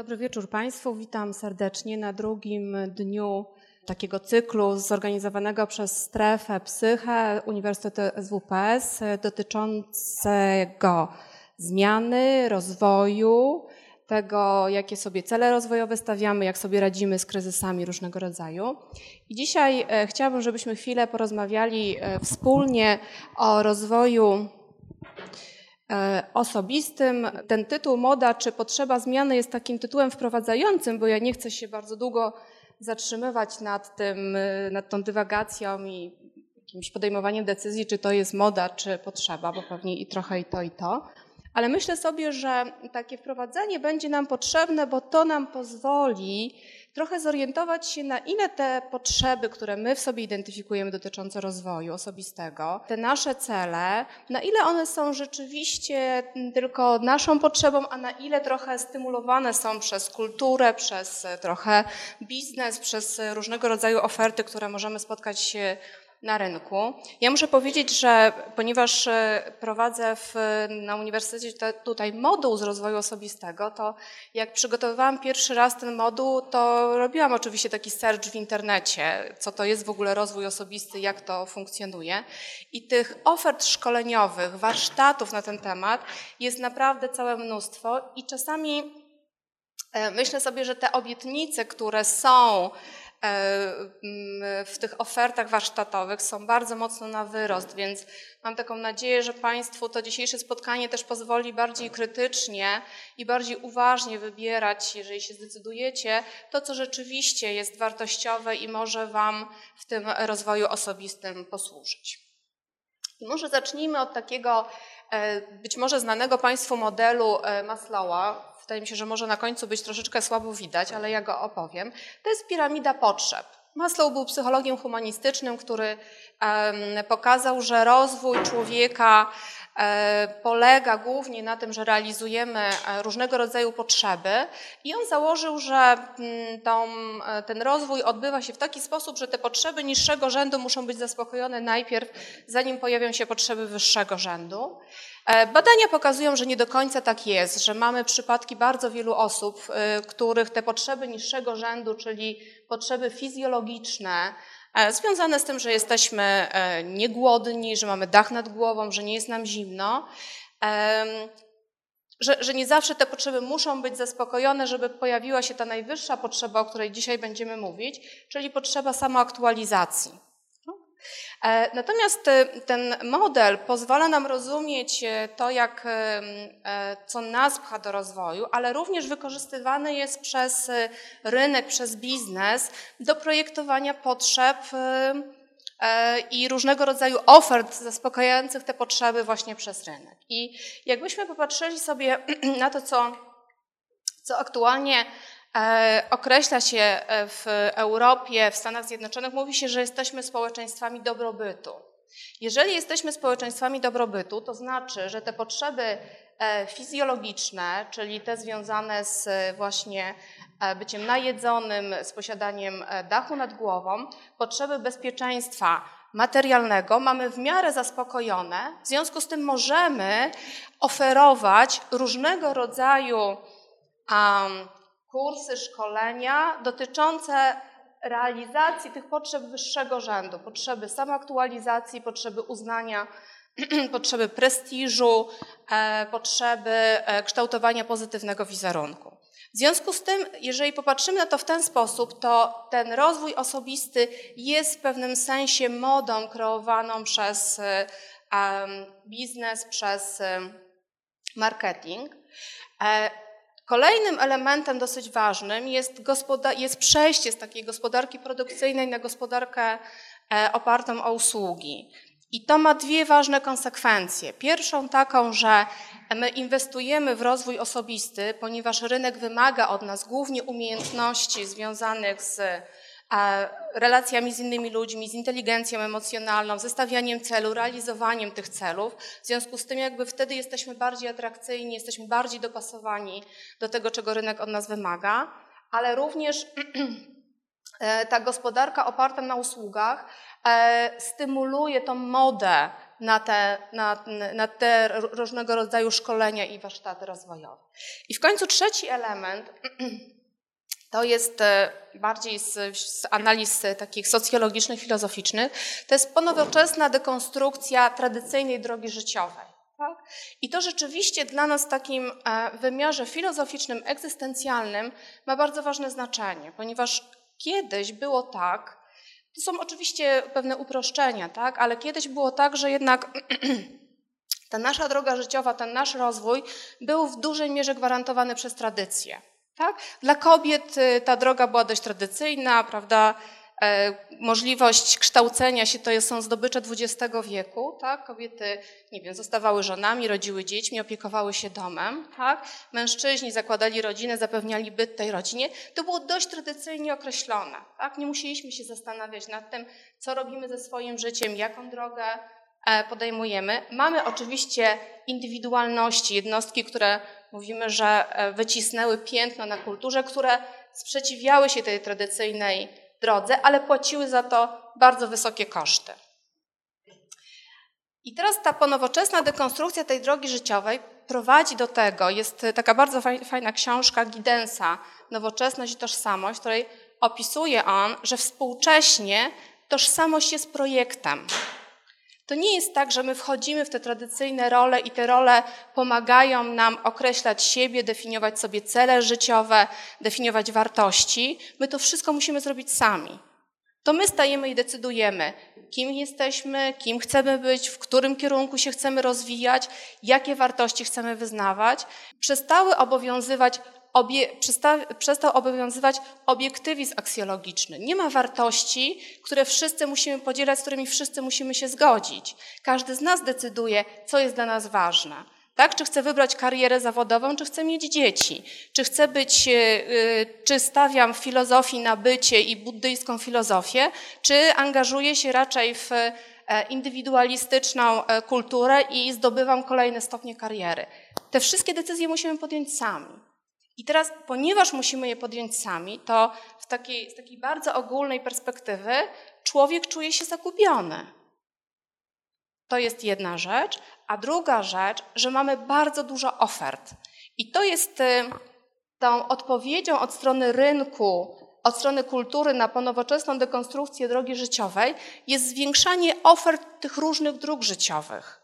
Dobry wieczór Państwu. Witam serdecznie na drugim dniu takiego cyklu zorganizowanego przez Strefę Psychę Uniwersytetu SWPS dotyczącego zmiany, rozwoju, tego, jakie sobie cele rozwojowe stawiamy, jak sobie radzimy z kryzysami różnego rodzaju. I dzisiaj e, chciałabym, żebyśmy chwilę porozmawiali e, wspólnie o rozwoju osobistym. Ten tytuł Moda czy potrzeba zmiany jest takim tytułem wprowadzającym, bo ja nie chcę się bardzo długo zatrzymywać nad tym, nad tą dywagacją i jakimś podejmowaniem decyzji, czy to jest moda, czy potrzeba, bo pewnie i trochę i to, i to. Ale myślę sobie, że takie wprowadzenie będzie nam potrzebne, bo to nam pozwoli trochę zorientować się, na ile te potrzeby, które my w sobie identyfikujemy dotyczące rozwoju osobistego, te nasze cele, na ile one są rzeczywiście tylko naszą potrzebą, a na ile trochę stymulowane są przez kulturę, przez trochę biznes, przez różnego rodzaju oferty, które możemy spotkać na rynku. Ja muszę powiedzieć, że ponieważ e, prowadzę w, na uniwersytecie tutaj moduł z rozwoju osobistego, to jak przygotowywałam pierwszy raz ten moduł, to robiłam oczywiście taki search w internecie, co to jest w ogóle rozwój osobisty, jak to funkcjonuje. I tych ofert szkoleniowych, warsztatów na ten temat jest naprawdę całe mnóstwo i czasami e, myślę sobie, że te obietnice, które są w tych ofertach warsztatowych są bardzo mocno na wyrost, więc mam taką nadzieję, że Państwu to dzisiejsze spotkanie też pozwoli bardziej krytycznie i bardziej uważnie wybierać, jeżeli się zdecydujecie, to, co rzeczywiście jest wartościowe i może Wam w tym rozwoju osobistym posłużyć. I może zacznijmy od takiego e, być może znanego Państwu modelu e, Maslowa, wydaje mi się, że może na końcu być troszeczkę słabo widać, ale ja go opowiem. To jest piramida potrzeb. Maslow był psychologiem humanistycznym, który pokazał, że rozwój człowieka e, polega głównie na tym, że realizujemy e, różnego rodzaju potrzeby i on założył, że mm, tą, e, ten rozwój odbywa się w taki sposób, że te potrzeby niższego rzędu muszą być zaspokojone najpierw, zanim pojawią się potrzeby wyższego rzędu. E, badania pokazują, że nie do końca tak jest, że mamy przypadki bardzo wielu osób, e, których te potrzeby niższego rzędu, czyli potrzeby fizjologiczne, e, związane z tym, że jesteśmy niegłodni, że mamy dach nad głową, że nie jest nam zimno, że, że nie zawsze te potrzeby muszą być zaspokojone, żeby pojawiła się ta najwyższa potrzeba, o której dzisiaj będziemy mówić, czyli potrzeba samoaktualizacji. E, natomiast e, ten model pozwala nam rozumieć e, to, jak, co nas pcha do rozwoju, ale również wykorzystywany jest przez rynek, przez biznes do projektowania potrzeb i różnego rodzaju ofert zaspokajających te potrzeby właśnie przez rynek. I jakbyśmy popatrzyli sobie na to, co, co aktualnie określa się e, w Europie, w Stanach Zjednoczonych, mówi się, że jesteśmy społeczeństwami dobrobytu. Jeżeli jesteśmy społeczeństwami dobrobytu, to znaczy, że te potrzeby e, fizjologiczne, czyli te związane z właśnie byciem najedzonym, z posiadaniem dachu nad głową, potrzeby bezpieczeństwa materialnego mamy w miarę zaspokojone. W związku z tym możemy oferować różnego rodzaju um, kursy, szkolenia dotyczące realizacji tych potrzeb wyższego rzędu, potrzeby samoaktualizacji, potrzeby uznania, potrzeby prestiżu, e, potrzeby e, kształtowania pozytywnego wizerunku. W związku z tym, jeżeli popatrzymy na to w ten sposób, to ten rozwój osobisty jest w pewnym sensie modą kreowaną przez e, biznes, przez marketing. Kolejnym elementem dosyć ważnym jest, jest, przejście z takiej gospodarki produkcyjnej na gospodarkę e, opartą o usługi. I to ma dwie ważne konsekwencje. Pierwszą taką, że my inwestujemy w rozwój osobisty, ponieważ rynek wymaga od nas głównie umiejętności związanych z relacjami z innymi ludźmi, z inteligencją emocjonalną, zestawianiem celu, realizowaniem tych celów. W związku z tym jakby wtedy jesteśmy bardziej atrakcyjni, jesteśmy bardziej dopasowani do tego, czego rynek od nas wymaga, ale również e, ta gospodarka oparta na usługach e, stymuluje tą modę na te, na, na te różnego rodzaju szkolenia i warsztaty rozwojowe. I w końcu trzeci element to jest e, bardziej z, z, analiz takich socjologicznych, filozoficznych, to jest ponowoczesna dekonstrukcja tradycyjnej drogi życiowej. Tak? I to rzeczywiście dla nas w takim e, wymiarze filozoficznym, egzystencjalnym ma bardzo ważne znaczenie, ponieważ kiedyś było tak, to są oczywiście pewne uproszczenia, tak? ale kiedyś było tak, że jednak ta nasza droga życiowa, ten nasz rozwój był w dużej mierze gwarantowany przez tradycję. Tak? Dla kobiet y, ta droga była dość tradycyjna, prawda? E, możliwość kształcenia się to są zdobycze XX wieku, tak? Kobiety, nie wiem, zostawały żonami, rodziły dziećmi, opiekowały się domem, tak? Mężczyźni zakładali rodzinę, zapewniali byt tej rodzinie. To było dość tradycyjnie określone, tak? Nie musieliśmy się zastanawiać nad tym, co robimy ze swoim życiem, jaką drogę e, podejmujemy. Mamy oczywiście indywidualności, jednostki, które mówimy, że e, wycisnęły piętno na kulturze, które sprzeciwiały się tej tradycyjnej drodze, ale płaciły za to bardzo wysokie koszty. I teraz ta ponowoczesna dekonstrukcja tej drogi życiowej prowadzi do tego, jest taka bardzo fajna książka Gidensa, Nowoczesność i tożsamość, w której opisuje on, że współcześnie tożsamość jest projektem. To nie jest tak, że my wchodzimy w te tradycyjne role i te role pomagają nam określać siebie, definiować sobie cele życiowe, definiować wartości. My to wszystko musimy zrobić sami. To my stajemy i decydujemy, kim jesteśmy, kim chcemy być, w którym kierunku się chcemy rozwijać, jakie wartości chcemy wyznawać. Przestały obowiązywać obie, przestał obowiązywać obiektywizm aksjologiczny. Nie ma wartości, które wszyscy musimy podzielać, z którymi wszyscy musimy się zgodzić. Każdy z nas decyduje, co jest dla nas ważne. Tak? Czy chcę wybrać karierę zawodową, czy chcę mieć dzieci? Czy chcę być, e, e, czy stawiam filozofii na bycie i buddyjską filozofię, czy angażuję się raczej w e, indywidualistyczną kulturę i zdobywam kolejne stopnie kariery? Te wszystkie decyzje musimy podjąć sami. I teraz, ponieważ musimy je podjąć sami, to w takiej, z takiej bardzo ogólnej perspektywy człowiek czuje się zagubiony. To jest jedna rzecz. A druga rzecz, że mamy bardzo dużo ofert. I to jest y, tą odpowiedzią od strony rynku, od strony kultury na ponowoczesną dekonstrukcję drogi życiowej, jest zwiększanie ofert tych różnych dróg życiowych.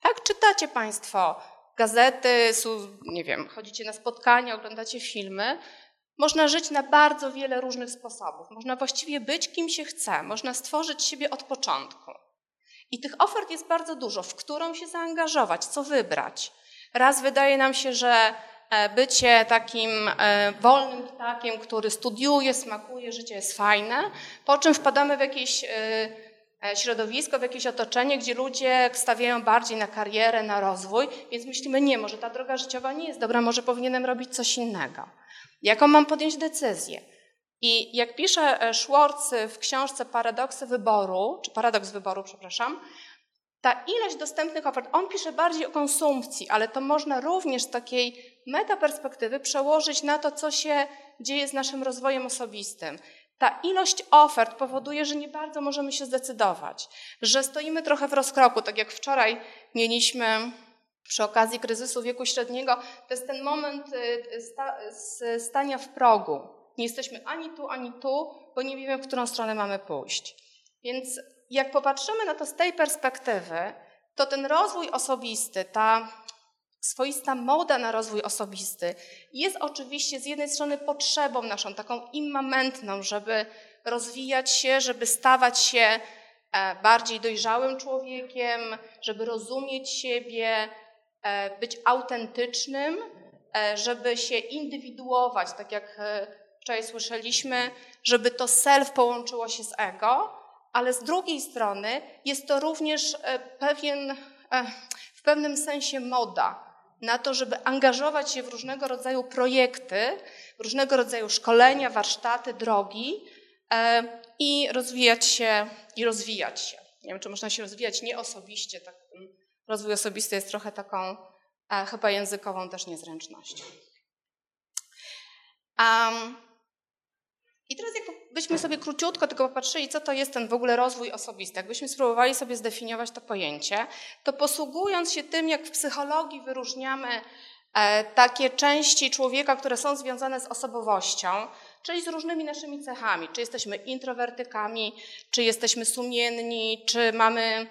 Tak czytacie Państwo gazety, nie wiem, chodzicie na spotkania, oglądacie filmy. Można żyć na bardzo wiele różnych sposobów. Można właściwie być kim się chce, można stworzyć siebie od początku. I tych ofert jest bardzo dużo, w którą się zaangażować, co wybrać. Raz wydaje nam się, że e, bycie takim e, wolnym ptakiem, który studiuje, smakuje, życie jest fajne, po czym wpadamy w jakieś e, środowisko, w jakieś otoczenie, gdzie ludzie stawiają bardziej na karierę, na rozwój, więc myślimy, nie, może ta droga życiowa nie jest dobra, może powinienem robić coś innego. Jaką mam podjąć decyzję? I jak pisze e, Schwartz w książce Paradoksy wyboru, czy Paradoks wyboru, przepraszam, ta ilość dostępnych ofert, on pisze bardziej o konsumpcji, ale to można również z takiej metaperspektywy przełożyć na to, co się dzieje z naszym rozwojem osobistym ta ilość ofert powoduje, że nie bardzo możemy się zdecydować, że stoimy trochę w rozkroku, tak jak wczoraj mieliśmy przy okazji kryzysu wieku średniego, to jest ten moment y, stania w progu. Nie jesteśmy ani tu, ani tu, bo nie wiemy, w którą stronę mamy pójść. Więc jak popatrzymy na to z tej perspektywy, to ten rozwój osobisty, ta swoista moda na rozwój osobisty. Jest oczywiście z jednej strony potrzebą naszą, taką immamentną, żeby rozwijać się, żeby stawać się e, bardziej dojrzałym człowiekiem, żeby rozumieć siebie, e, być autentycznym, e, żeby się indywiduować, tak jak wczoraj słyszeliśmy, żeby to self połączyło się z ego, ale z drugiej strony jest to również pewien, w pewnym sensie moda na to, żeby angażować się w różnego rodzaju projekty, różnego rodzaju szkolenia, warsztaty, drogi e, i rozwijać się i rozwijać się. Nie wiem, czy można się rozwijać nieosobiście. Tak, rozwój osobisty jest trochę taką e, chyba językową też niezręcznością. I teraz jak jakbyśmy sobie króciutko tylko popatrzyli, co to jest ten w ogóle rozwój osobisty, jakbyśmy spróbowali sobie zdefiniować to pojęcie, to posługując się tym, jak w psychologii wyróżniamy e, takie części człowieka, które są związane z osobowością, czyli z różnymi naszymi cechami, czy jesteśmy introwertykami, czy jesteśmy sumienni, czy mamy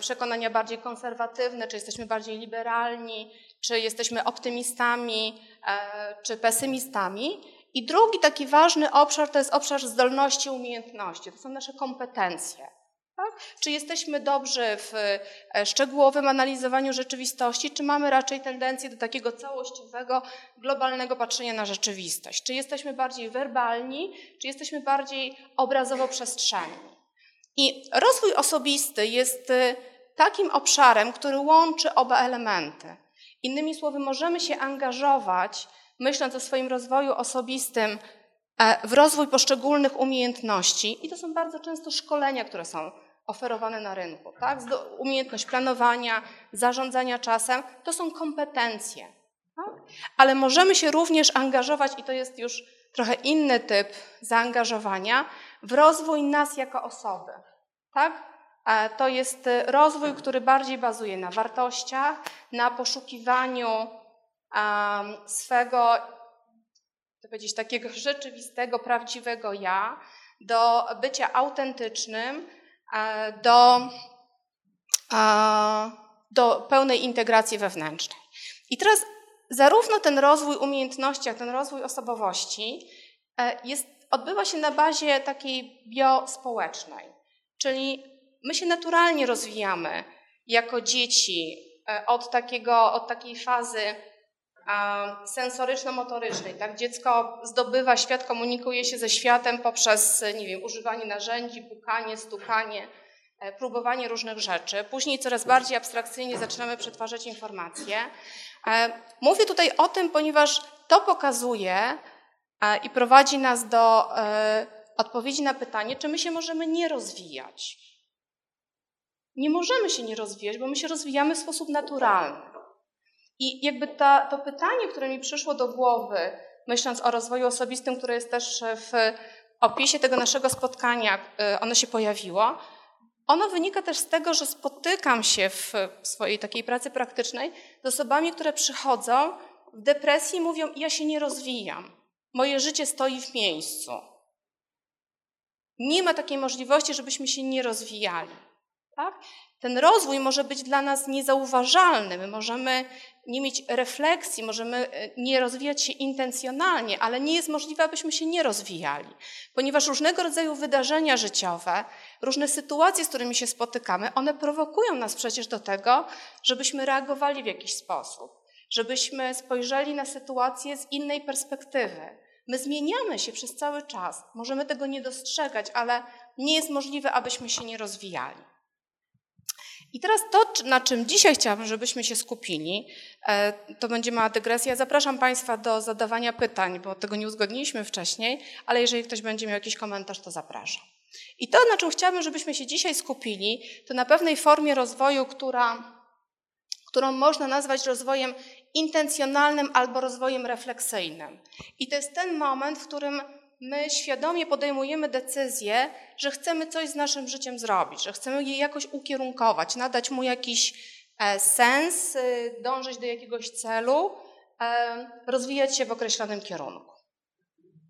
przekonania bardziej konserwatywne, czy jesteśmy bardziej liberalni, czy jesteśmy optymistami, e, czy pesymistami. I drugi taki ważny obszar to jest obszar zdolności, umiejętności. To są nasze kompetencje. Tak? Czy jesteśmy dobrzy w e, szczegółowym analizowaniu rzeczywistości, czy mamy raczej tendencję do takiego całościowego, globalnego patrzenia na rzeczywistość? Czy jesteśmy bardziej werbalni, czy jesteśmy bardziej obrazowo-przestrzenni? I rozwój osobisty jest e, takim obszarem, który łączy oba elementy. Innymi słowy, możemy się angażować myśląc o swoim rozwoju osobistym, e, w rozwój poszczególnych umiejętności i to są bardzo często szkolenia, które są oferowane na rynku. Tak? Umiejętność planowania, zarządzania czasem to są kompetencje. Tak? Ale możemy się również angażować, i to jest już trochę inny typ zaangażowania, w rozwój nas jako osoby. Tak? E, to jest rozwój, który bardziej bazuje na wartościach, na poszukiwaniu swego, to powiedzieć, takiego rzeczywistego, prawdziwego ja, do bycia autentycznym, do, do pełnej integracji wewnętrznej. I teraz zarówno ten rozwój umiejętności, jak ten rozwój osobowości e, jest, odbywa się na bazie takiej biospołecznej, czyli my się naturalnie rozwijamy jako dzieci e, od, takiego, od takiej fazy sensoryczno-motorycznej. Tak? Dziecko zdobywa świat, komunikuje się ze światem poprzez, nie wiem, używanie narzędzi, pukanie, stukanie, e, próbowanie różnych rzeczy. Później coraz bardziej abstrakcyjnie zaczynamy przetwarzać informacje. E, mówię tutaj o tym, ponieważ to pokazuje e, i prowadzi nas do odpowiedzi na pytanie, czy my się możemy nie rozwijać. Nie możemy się nie rozwijać, bo my się rozwijamy w sposób naturalny. I jakby ta, to pytanie, które mi przyszło do głowy, myśląc o rozwoju osobistym, które jest też w opisie tego naszego spotkania, y, ono się pojawiło, ono wynika też z tego, że spotykam się w swojej takiej pracy praktycznej z osobami, które przychodzą w depresji i mówią: Ja się nie rozwijam, moje życie stoi w miejscu. Nie ma takiej możliwości, żebyśmy się nie rozwijali. Tak? Ten rozwój może być dla nas niezauważalny. My możemy nie mieć refleksji, możemy e, nie rozwijać się intencjonalnie, ale nie jest możliwe, abyśmy się nie rozwijali, ponieważ różnego rodzaju wydarzenia życiowe, różne sytuacje, z którymi się spotykamy, one prowokują nas przecież do tego, żebyśmy reagowali w jakiś sposób, żebyśmy spojrzeli na sytuację z innej perspektywy. My zmieniamy się przez cały czas, możemy tego nie dostrzegać, ale nie jest możliwe, abyśmy się nie rozwijali. I teraz to, na czym dzisiaj chciałabym, żebyśmy się skupili, e, to będzie mała dygresja. Zapraszam Państwa do zadawania pytań, bo tego nie uzgodniliśmy wcześniej, ale jeżeli ktoś będzie miał jakiś komentarz, to zapraszam. I to, na czym chciałabym, żebyśmy się dzisiaj skupili, to na pewnej formie rozwoju, która, którą można nazwać rozwojem intencjonalnym albo rozwojem refleksyjnym. I to jest ten moment, w którym my świadomie podejmujemy decyzję, że chcemy coś z naszym życiem zrobić, że chcemy je jakoś ukierunkować, nadać mu jakiś e, sens, e, dążyć do jakiegoś celu, e, rozwijać się w określonym kierunku.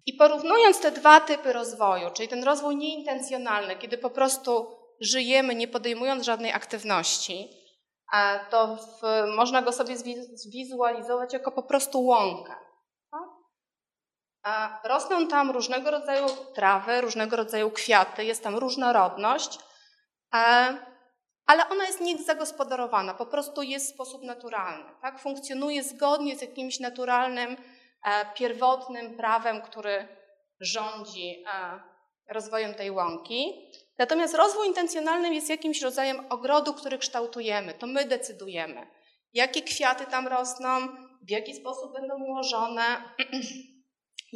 I porównując te dwa typy rozwoju, czyli ten rozwój nieintencjonalny, kiedy po prostu żyjemy, nie podejmując żadnej aktywności, to w, można go sobie zwizualizować jako po prostu łąkę. Rosną tam różnego rodzaju trawy, różnego rodzaju kwiaty, jest tam różnorodność, e, ale ona jest niezagospodarowana, po prostu jest w sposób naturalny. Tak? Funkcjonuje zgodnie z jakimś naturalnym, e, pierwotnym prawem, który rządzi e, rozwojem tej łąki. Natomiast rozwój intencjonalny jest jakimś rodzajem ogrodu, który kształtujemy. To my decydujemy, jakie kwiaty tam rosną, w jaki sposób będą ułożone.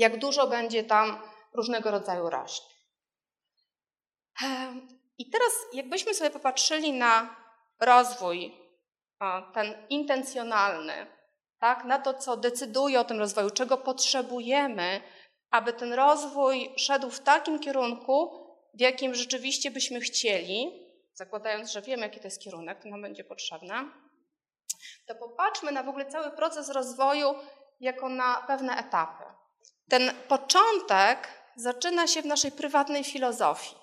jak dużo będzie tam różnego rodzaju roślin. I teraz, jakbyśmy sobie popatrzyli na rozwój, ten intencjonalny, tak, na to, co decyduje o tym rozwoju, czego potrzebujemy aby ten rozwój szedł w takim kierunku, w jakim rzeczywiście byśmy chcieli, zakładając, że wiemy, jaki to jest kierunek, to nam będzie potrzebne, to popatrzmy na w ogóle cały proces rozwoju jako na pewne etapy. Ten początek zaczyna się w naszej prywatnej filozofii,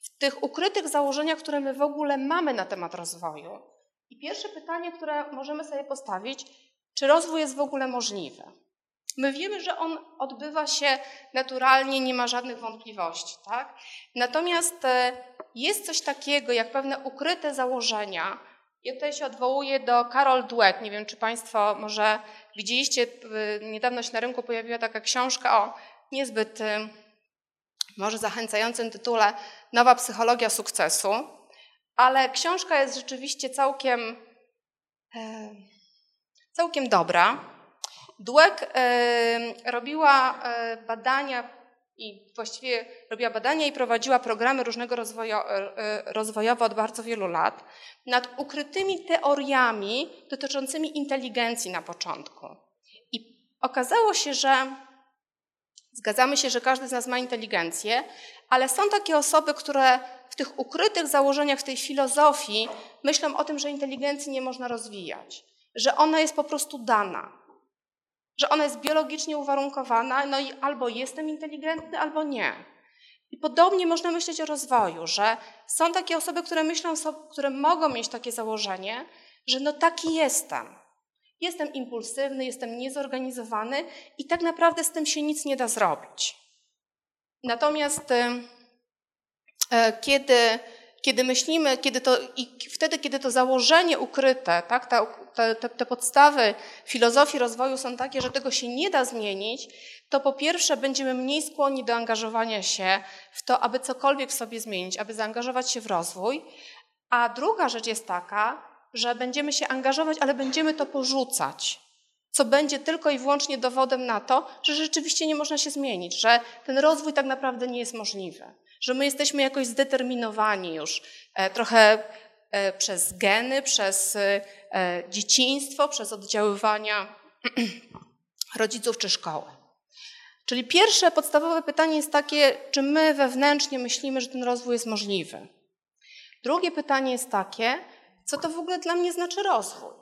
w tych ukrytych założeniach, które my w ogóle mamy na temat rozwoju. I pierwsze pytanie, które możemy sobie postawić, czy rozwój jest w ogóle możliwy? My wiemy, że on odbywa się naturalnie, nie ma żadnych wątpliwości, tak? Natomiast e, jest coś takiego jak pewne ukryte założenia. Ja tutaj się odwołuję do Carol Dweck. Nie wiem, czy Państwo może widzieliście, niedawno się na rynku pojawiła taka książka o niezbyt e, może zachęcającym tytule Nowa psychologia sukcesu, ale książka jest rzeczywiście całkiem, e, całkiem dobra. Dweck robiła e, badania i właściwie robiła badania i prowadziła programy różnego rozwojo, e, e, rozwojowe od bardzo wielu lat nad ukrytymi teoriami dotyczącymi inteligencji na początku. I okazało się, że zgadzamy się, że każdy z nas ma inteligencję, ale są takie osoby, które w tych ukrytych założeniach, w tej filozofii myślą o tym, że inteligencji nie można rozwijać, że ona jest po prostu dana że ona jest biologicznie uwarunkowana, no i albo jestem inteligentny, albo nie. I podobnie można myśleć o rozwoju, że są takie osoby, które myślą, które mogą mieć takie założenie, że no taki jestem. Jestem impulsywny, jestem niezorganizowany i tak naprawdę z tym się nic nie da zrobić. Natomiast e, kiedy kiedy myślimy, kiedy to, i wtedy, kiedy to założenie ukryte, tak, ta, te, te, podstawy filozofii rozwoju są takie, że tego się nie da zmienić, to po pierwsze będziemy mniej skłonni do angażowania się w to, aby cokolwiek w sobie zmienić, aby zaangażować się w rozwój. A druga rzecz jest taka, że będziemy się angażować, ale będziemy to porzucać, co będzie tylko i wyłącznie dowodem na to, że rzeczywiście nie można się zmienić, że ten rozwój tak naprawdę nie jest możliwy że my jesteśmy jakoś zdeterminowani już e, trochę e, przez geny, przez e, dzieciństwo, przez oddziaływania rodziców czy szkoły. Czyli pierwsze podstawowe pytanie jest takie, czy my wewnętrznie myślimy, że ten rozwój jest możliwy. Drugie pytanie jest takie, co to w ogóle dla mnie znaczy rozwój?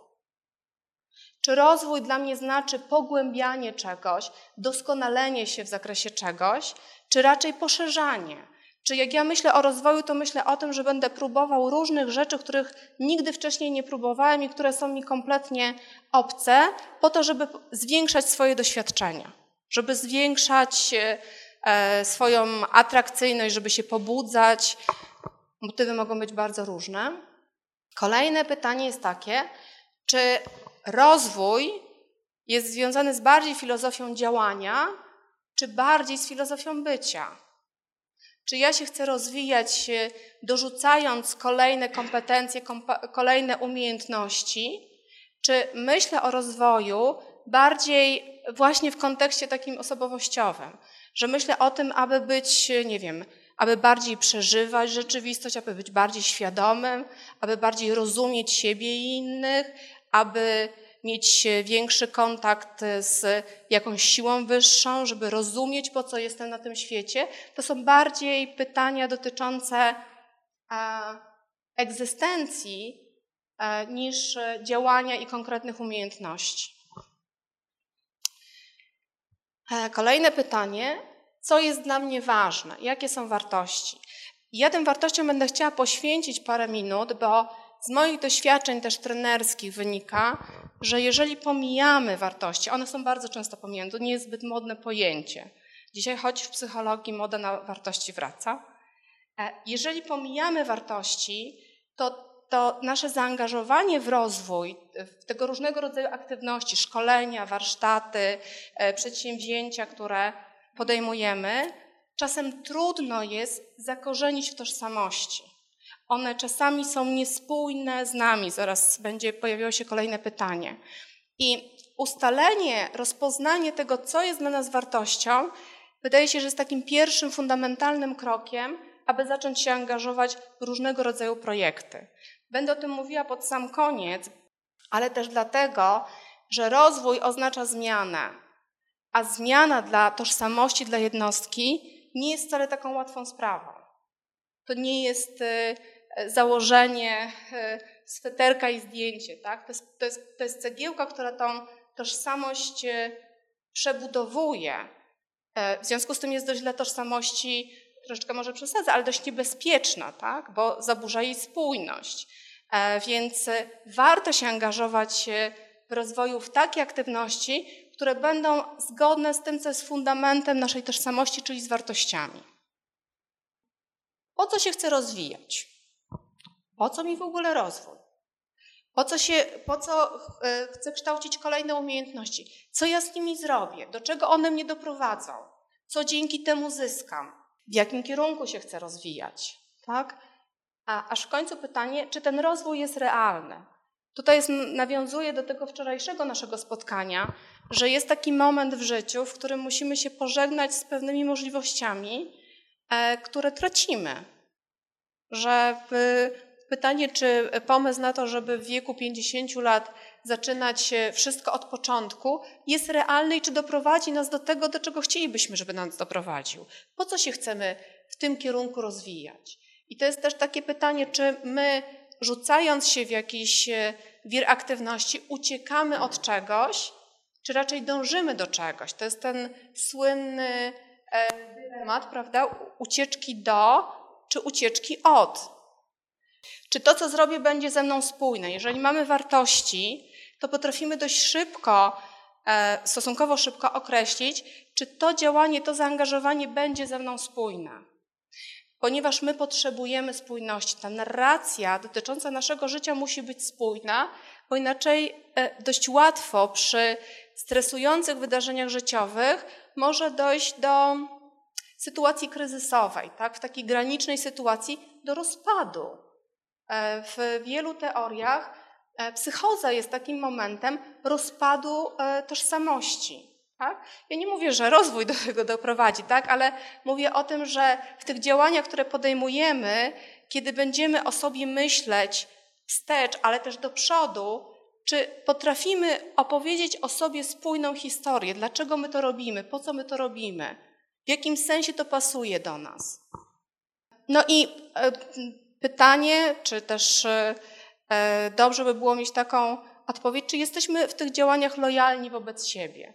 Czy rozwój dla mnie znaczy pogłębianie czegoś, doskonalenie się w zakresie czegoś, czy raczej poszerzanie? Czy jak ja myślę o rozwoju, to myślę o tym, że będę próbował różnych rzeczy, których nigdy wcześniej nie próbowałem i które są mi kompletnie obce, po to, żeby zwiększać swoje doświadczenia, żeby zwiększać e, swoją atrakcyjność, żeby się pobudzać. Motywy mogą być bardzo różne. Kolejne pytanie jest takie, czy rozwój jest związany z bardziej filozofią działania, czy bardziej z filozofią bycia? Czy ja się chcę rozwijać, dorzucając kolejne kompetencje, kolejne umiejętności? Czy myślę o rozwoju bardziej właśnie w kontekście takim osobowościowym? Że myślę o tym, aby być, nie wiem, aby bardziej przeżywać rzeczywistość, aby być bardziej świadomym, aby bardziej rozumieć siebie i innych, aby mieć większy kontakt z jakąś siłą wyższą, żeby rozumieć, po co jestem na tym świecie. To są bardziej pytania dotyczące egzystencji e, niż działania i konkretnych umiejętności. E, kolejne pytanie, co jest dla mnie ważne? Jakie są wartości? Ja tym wartościom będę chciała poświęcić parę minut, bo z moich doświadczeń też trenerskich wynika, że jeżeli pomijamy wartości, one są bardzo często pomijane, to nie jest zbyt modne pojęcie. Dzisiaj choć w psychologii moda na wartości wraca. E, jeżeli pomijamy wartości, to, to nasze zaangażowanie w rozwój, w tego różnego rodzaju aktywności, szkolenia, warsztaty, e, przedsięwzięcia, które podejmujemy, czasem trudno jest zakorzenić w tożsamości. One czasami są niespójne z nami. Zaraz będzie pojawiło się kolejne pytanie. I ustalenie, rozpoznanie tego, co jest dla nas wartością, wydaje się, że jest takim pierwszym fundamentalnym krokiem, aby zacząć się angażować w różnego rodzaju projekty. Będę o tym mówiła pod sam koniec, ale też dlatego, że rozwój oznacza zmianę. a zmiana dla tożsamości, dla jednostki nie jest wcale taką łatwą sprawą. To nie jest e, założenie e, sweterka i zdjęcie. Tak? To, jest, to, jest, to jest cegiełka, która tą tożsamość e, przebudowuje. W związku z tym jest dość dla tożsamości, troszeczkę może przesadzę, ale dość niebezpieczna, tak? bo zaburza jej spójność. Więc warto się angażować w rozwoju w takie aktywności, które będą zgodne z tym, co jest fundamentem naszej tożsamości, czyli z wartościami. Po co się chcę rozwijać? Po co mi w ogóle rozwój? Po co, się, po co e, chcę kształcić kolejne umiejętności? Co ja z nimi zrobię? Do czego one mnie doprowadzą? Co dzięki temu zyskam? W jakim kierunku się chcę rozwijać? Tak? A aż w końcu pytanie, czy ten rozwój jest realny? Tutaj jest, nawiązuje do tego wczorajszego naszego spotkania, że jest taki moment w życiu, w którym musimy się pożegnać z pewnymi możliwościami, e, które tracimy. Że pytanie, czy pomysł na to, żeby w wieku 50 lat zaczynać wszystko od początku, jest realny i czy doprowadzi nas do tego, do czego chcielibyśmy, żeby nas doprowadził. Po co się chcemy w tym kierunku rozwijać? I to jest też takie pytanie, czy my rzucając się w jakiś e, wir aktywności, uciekamy od czegoś, czy raczej dążymy do czegoś. To jest ten słynny e, dylemat, prawda? Ucieczki do, czy ucieczki od. Czy to, co zrobię, będzie ze mną spójne? Jeżeli mamy wartości, to potrafimy dość szybko, e, stosunkowo szybko określić, czy to działanie, to zaangażowanie będzie ze mną spójne ponieważ my potrzebujemy spójności. Ta narracja dotycząca naszego życia musi być spójna, bo inaczej e, dość łatwo przy stresujących wydarzeniach życiowych może dojść do sytuacji kryzysowej, tak? w takiej granicznej sytuacji do rozpadu. E, w wielu teoriach e, psychoza jest takim momentem rozpadu tożsamości. Tak? Ja nie mówię, że rozwój do tego doprowadzi, tak? ale mówię o tym, że w tych działaniach, które podejmujemy, kiedy będziemy o sobie myśleć wstecz, ale też do przodu, czy potrafimy opowiedzieć o sobie spójną historię, dlaczego my to robimy, po co my to robimy, w jakim sensie to pasuje do nas. No i e, pytanie, czy też e, e, dobrze by było mieć taką odpowiedź, czy jesteśmy w tych działaniach lojalni wobec siebie.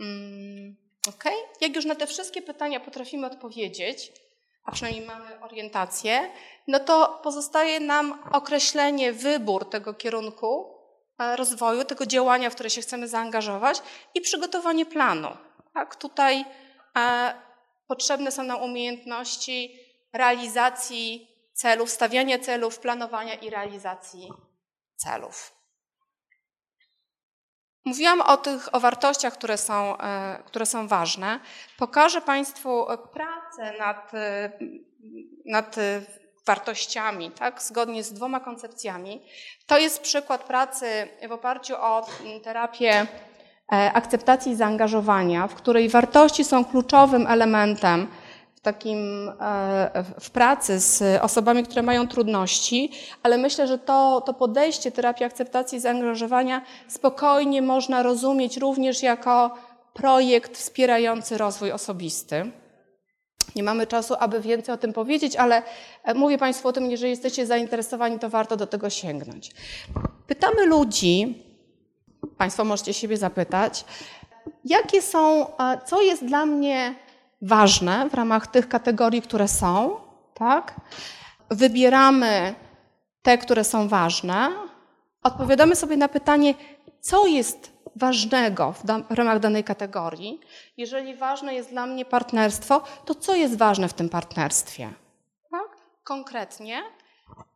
Mm, ok? Jak już na te wszystkie pytania potrafimy odpowiedzieć, a przynajmniej mamy orientację, no to pozostaje nam określenie, wybór tego kierunku e, rozwoju, tego działania, w które się chcemy zaangażować i przygotowanie planu. Tak, tutaj potrzebne są nam umiejętności realizacji celów, stawiania celów, planowania i realizacji celów. Mówiłam o tych o wartościach, które są, e, które są ważne. Pokażę Państwu pracę nad, e, nad wartościami, tak, zgodnie z dwoma koncepcjami. To jest przykład pracy w oparciu o terapię e, akceptacji i zaangażowania, w której wartości są kluczowym elementem takim e, w pracy z osobami, które mają trudności, ale myślę, że to, to podejście terapii akceptacji i zaangażowania spokojnie można rozumieć również jako projekt wspierający rozwój osobisty. Nie mamy czasu, aby więcej o tym powiedzieć, ale e, mówię Państwu o tym, jeżeli jesteście zainteresowani, to warto do tego sięgnąć. Pytamy ludzi, Państwo możecie siebie zapytać, jakie są, co jest dla mnie ważne w ramach tych kategorii, które są, tak? Wybieramy te, które są ważne, odpowiadamy sobie na pytanie, co jest ważnego w, ramach danej kategorii. Jeżeli ważne jest dla mnie partnerstwo, to co jest ważne w tym partnerstwie? Tak? Konkretnie.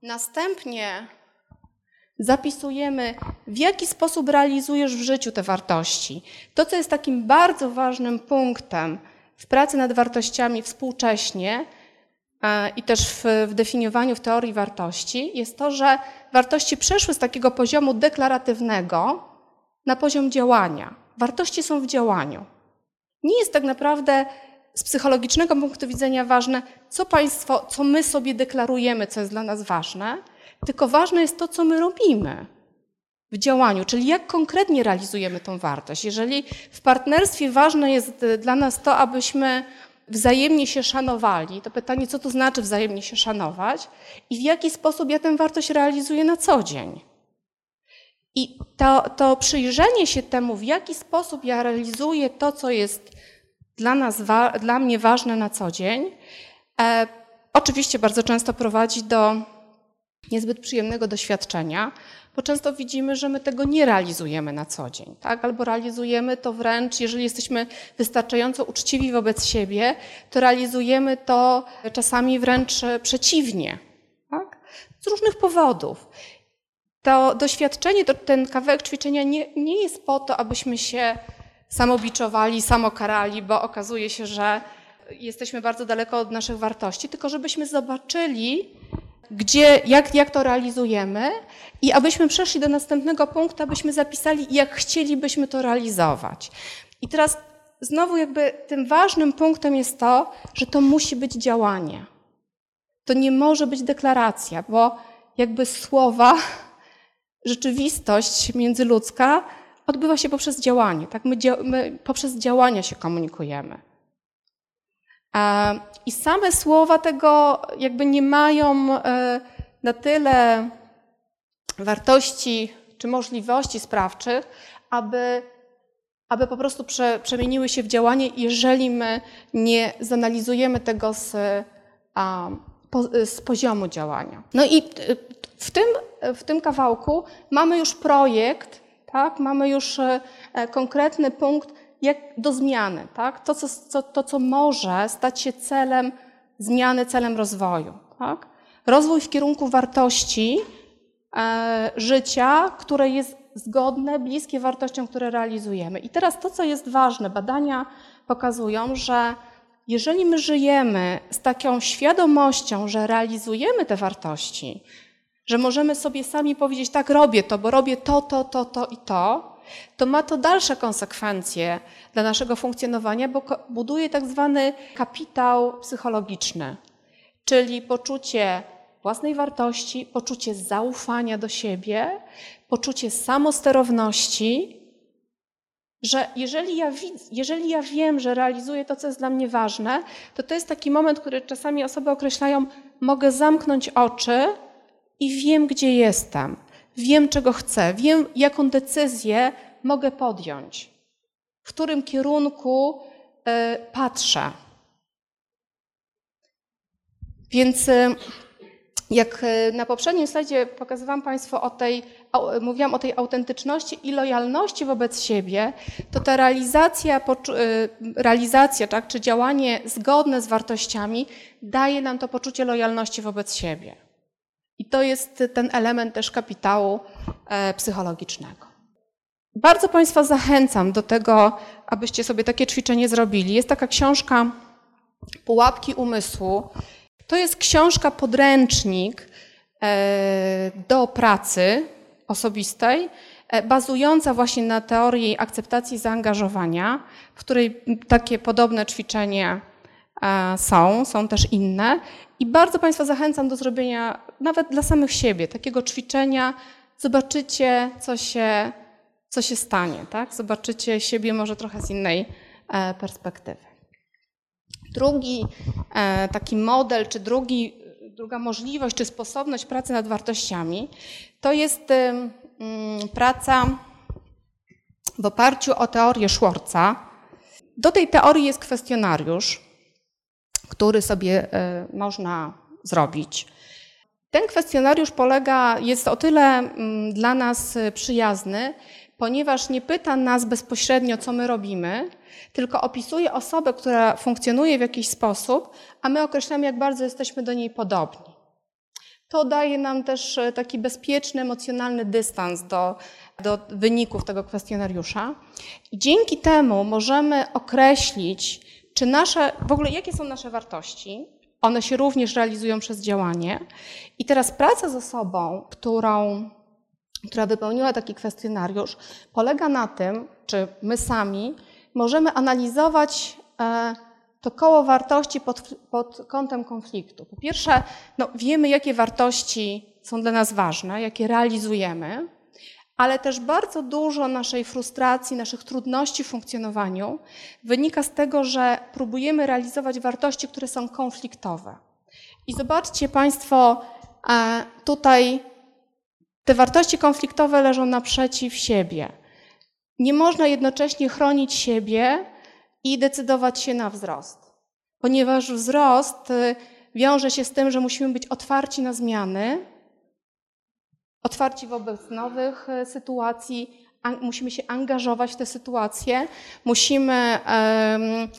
Następnie zapisujemy, w jaki sposób realizujesz w życiu te wartości. To, co jest takim bardzo ważnym punktem w pracy nad wartościami współcześnie e, i też w, w definiowaniu w teorii wartości jest to, że wartości przeszły z takiego poziomu deklaratywnego na poziom działania. Wartości są w działaniu. Nie jest tak naprawdę z psychologicznego punktu widzenia ważne, co państwo, co my sobie deklarujemy, co jest dla nas ważne, tylko ważne jest to, co my robimy. W działaniu, czyli jak konkretnie realizujemy tą wartość. Jeżeli w partnerstwie ważne jest dla nas to, abyśmy wzajemnie się szanowali, to pytanie, co to znaczy wzajemnie się szanować i w jaki sposób ja tę wartość realizuję na co dzień. I to, to przyjrzenie się temu, w jaki sposób ja realizuję to, co jest dla nas, dla mnie ważne na co dzień, e, oczywiście bardzo często prowadzi do niezbyt przyjemnego doświadczenia, bo często widzimy, że my tego nie realizujemy na co dzień, tak? Albo realizujemy to wręcz, jeżeli jesteśmy wystarczająco uczciwi wobec siebie, to realizujemy to czasami wręcz przeciwnie, tak? Z różnych powodów. To doświadczenie, to ten kawałek ćwiczenia nie, nie jest po to, abyśmy się samobiczowali, samokarali, bo okazuje się, że jesteśmy bardzo daleko od naszych wartości, tylko żebyśmy zobaczyli, gdzie, jak, jak to realizujemy i abyśmy przeszli do następnego punktu, abyśmy zapisali, jak chcielibyśmy to realizować. I teraz znowu jakby tym ważnym punktem jest to, że to musi być działanie. To nie może być deklaracja, bo jakby słowa, rzeczywistość międzyludzka odbywa się poprzez działanie. Tak? My, my poprzez działania się komunikujemy. I same słowa tego jakby nie mają e, na tyle wartości czy możliwości sprawczych, aby, aby po prostu prze, przemieniły się w działanie, jeżeli my nie zanalizujemy tego z, z poziomu działania. No i w tym, w tym kawałku mamy już projekt, tak? mamy już e, konkretny punkt, jak do zmiany, tak? to, co, to, co może stać się celem zmiany, celem rozwoju. Tak? Rozwój w kierunku wartości e, życia, które jest zgodne, bliskie wartościom, które realizujemy. I teraz to, co jest ważne, badania pokazują, że jeżeli my żyjemy z taką świadomością, że realizujemy te wartości, że możemy sobie sami powiedzieć, tak, robię to, bo robię to, to, to, to i to, to ma to dalsze konsekwencje dla naszego funkcjonowania, bo buduje tak zwany kapitał psychologiczny, czyli poczucie własnej wartości, poczucie zaufania do siebie, poczucie samosterowności, że jeżeli ja, jeżeli ja wiem, że realizuję to, co jest dla mnie ważne, to to jest taki moment, który czasami osoby określają, mogę zamknąć oczy i wiem, gdzie jestem wiem, czego chcę, wiem, jaką decyzję mogę podjąć, w którym kierunku e, patrzę. Więc e, jak e, na poprzednim slajdzie pokazywałam Państwu o tej, mówiłam o tej autentyczności i lojalności wobec siebie, to ta realizacja, realizacja tak, czy działanie zgodne z wartościami daje nam to poczucie lojalności wobec siebie. I to jest ten element też kapitału e, psychologicznego. Bardzo Państwa zachęcam do tego, abyście sobie takie ćwiczenie zrobili. Jest taka książka Pułapki umysłu. To jest książka podręcznik e, do pracy osobistej, e, bazująca właśnie na teorii akceptacji zaangażowania, w której takie podobne ćwiczenia są, są też inne. I bardzo Państwa zachęcam do zrobienia, nawet dla samych siebie, takiego ćwiczenia. Zobaczycie, co się, co się stanie, tak? Zobaczycie siebie może trochę z innej e, perspektywy. Drugi e, taki model, czy drugi, druga możliwość, czy sposobność pracy nad wartościami, to jest mm, praca w oparciu o teorię Schwarza. Do tej teorii jest kwestionariusz, który sobie e, można zrobić. Ten kwestionariusz polega, jest o tyle mm, dla nas przyjazny, ponieważ nie pyta nas bezpośrednio, co my robimy, tylko opisuje osobę, która funkcjonuje w jakiś sposób, a my określamy, jak bardzo jesteśmy do niej podobni. To daje nam też e, taki bezpieczny, emocjonalny dystans do, do wyników tego kwestionariusza. I dzięki temu możemy określić, czy nasze, w ogóle jakie są nasze wartości? One się również realizują przez działanie. I teraz praca z osobą, którą, która wypełniła taki kwestionariusz, polega na tym, czy my sami możemy analizować e, to koło wartości pod, pod kątem konfliktu. Po pierwsze, no, wiemy, jakie wartości są dla nas ważne, jakie realizujemy, ale też bardzo dużo naszej frustracji, naszych trudności w funkcjonowaniu wynika z tego, że próbujemy realizować wartości, które są konfliktowe. I zobaczcie Państwo, e, tutaj te wartości konfliktowe leżą naprzeciw siebie. Nie można jednocześnie chronić siebie i decydować się na wzrost, ponieważ wzrost y, wiąże się z tym, że musimy być otwarci na zmiany, otwarci wobec nowych e, sytuacji, musimy się angażować w te sytuacje, musimy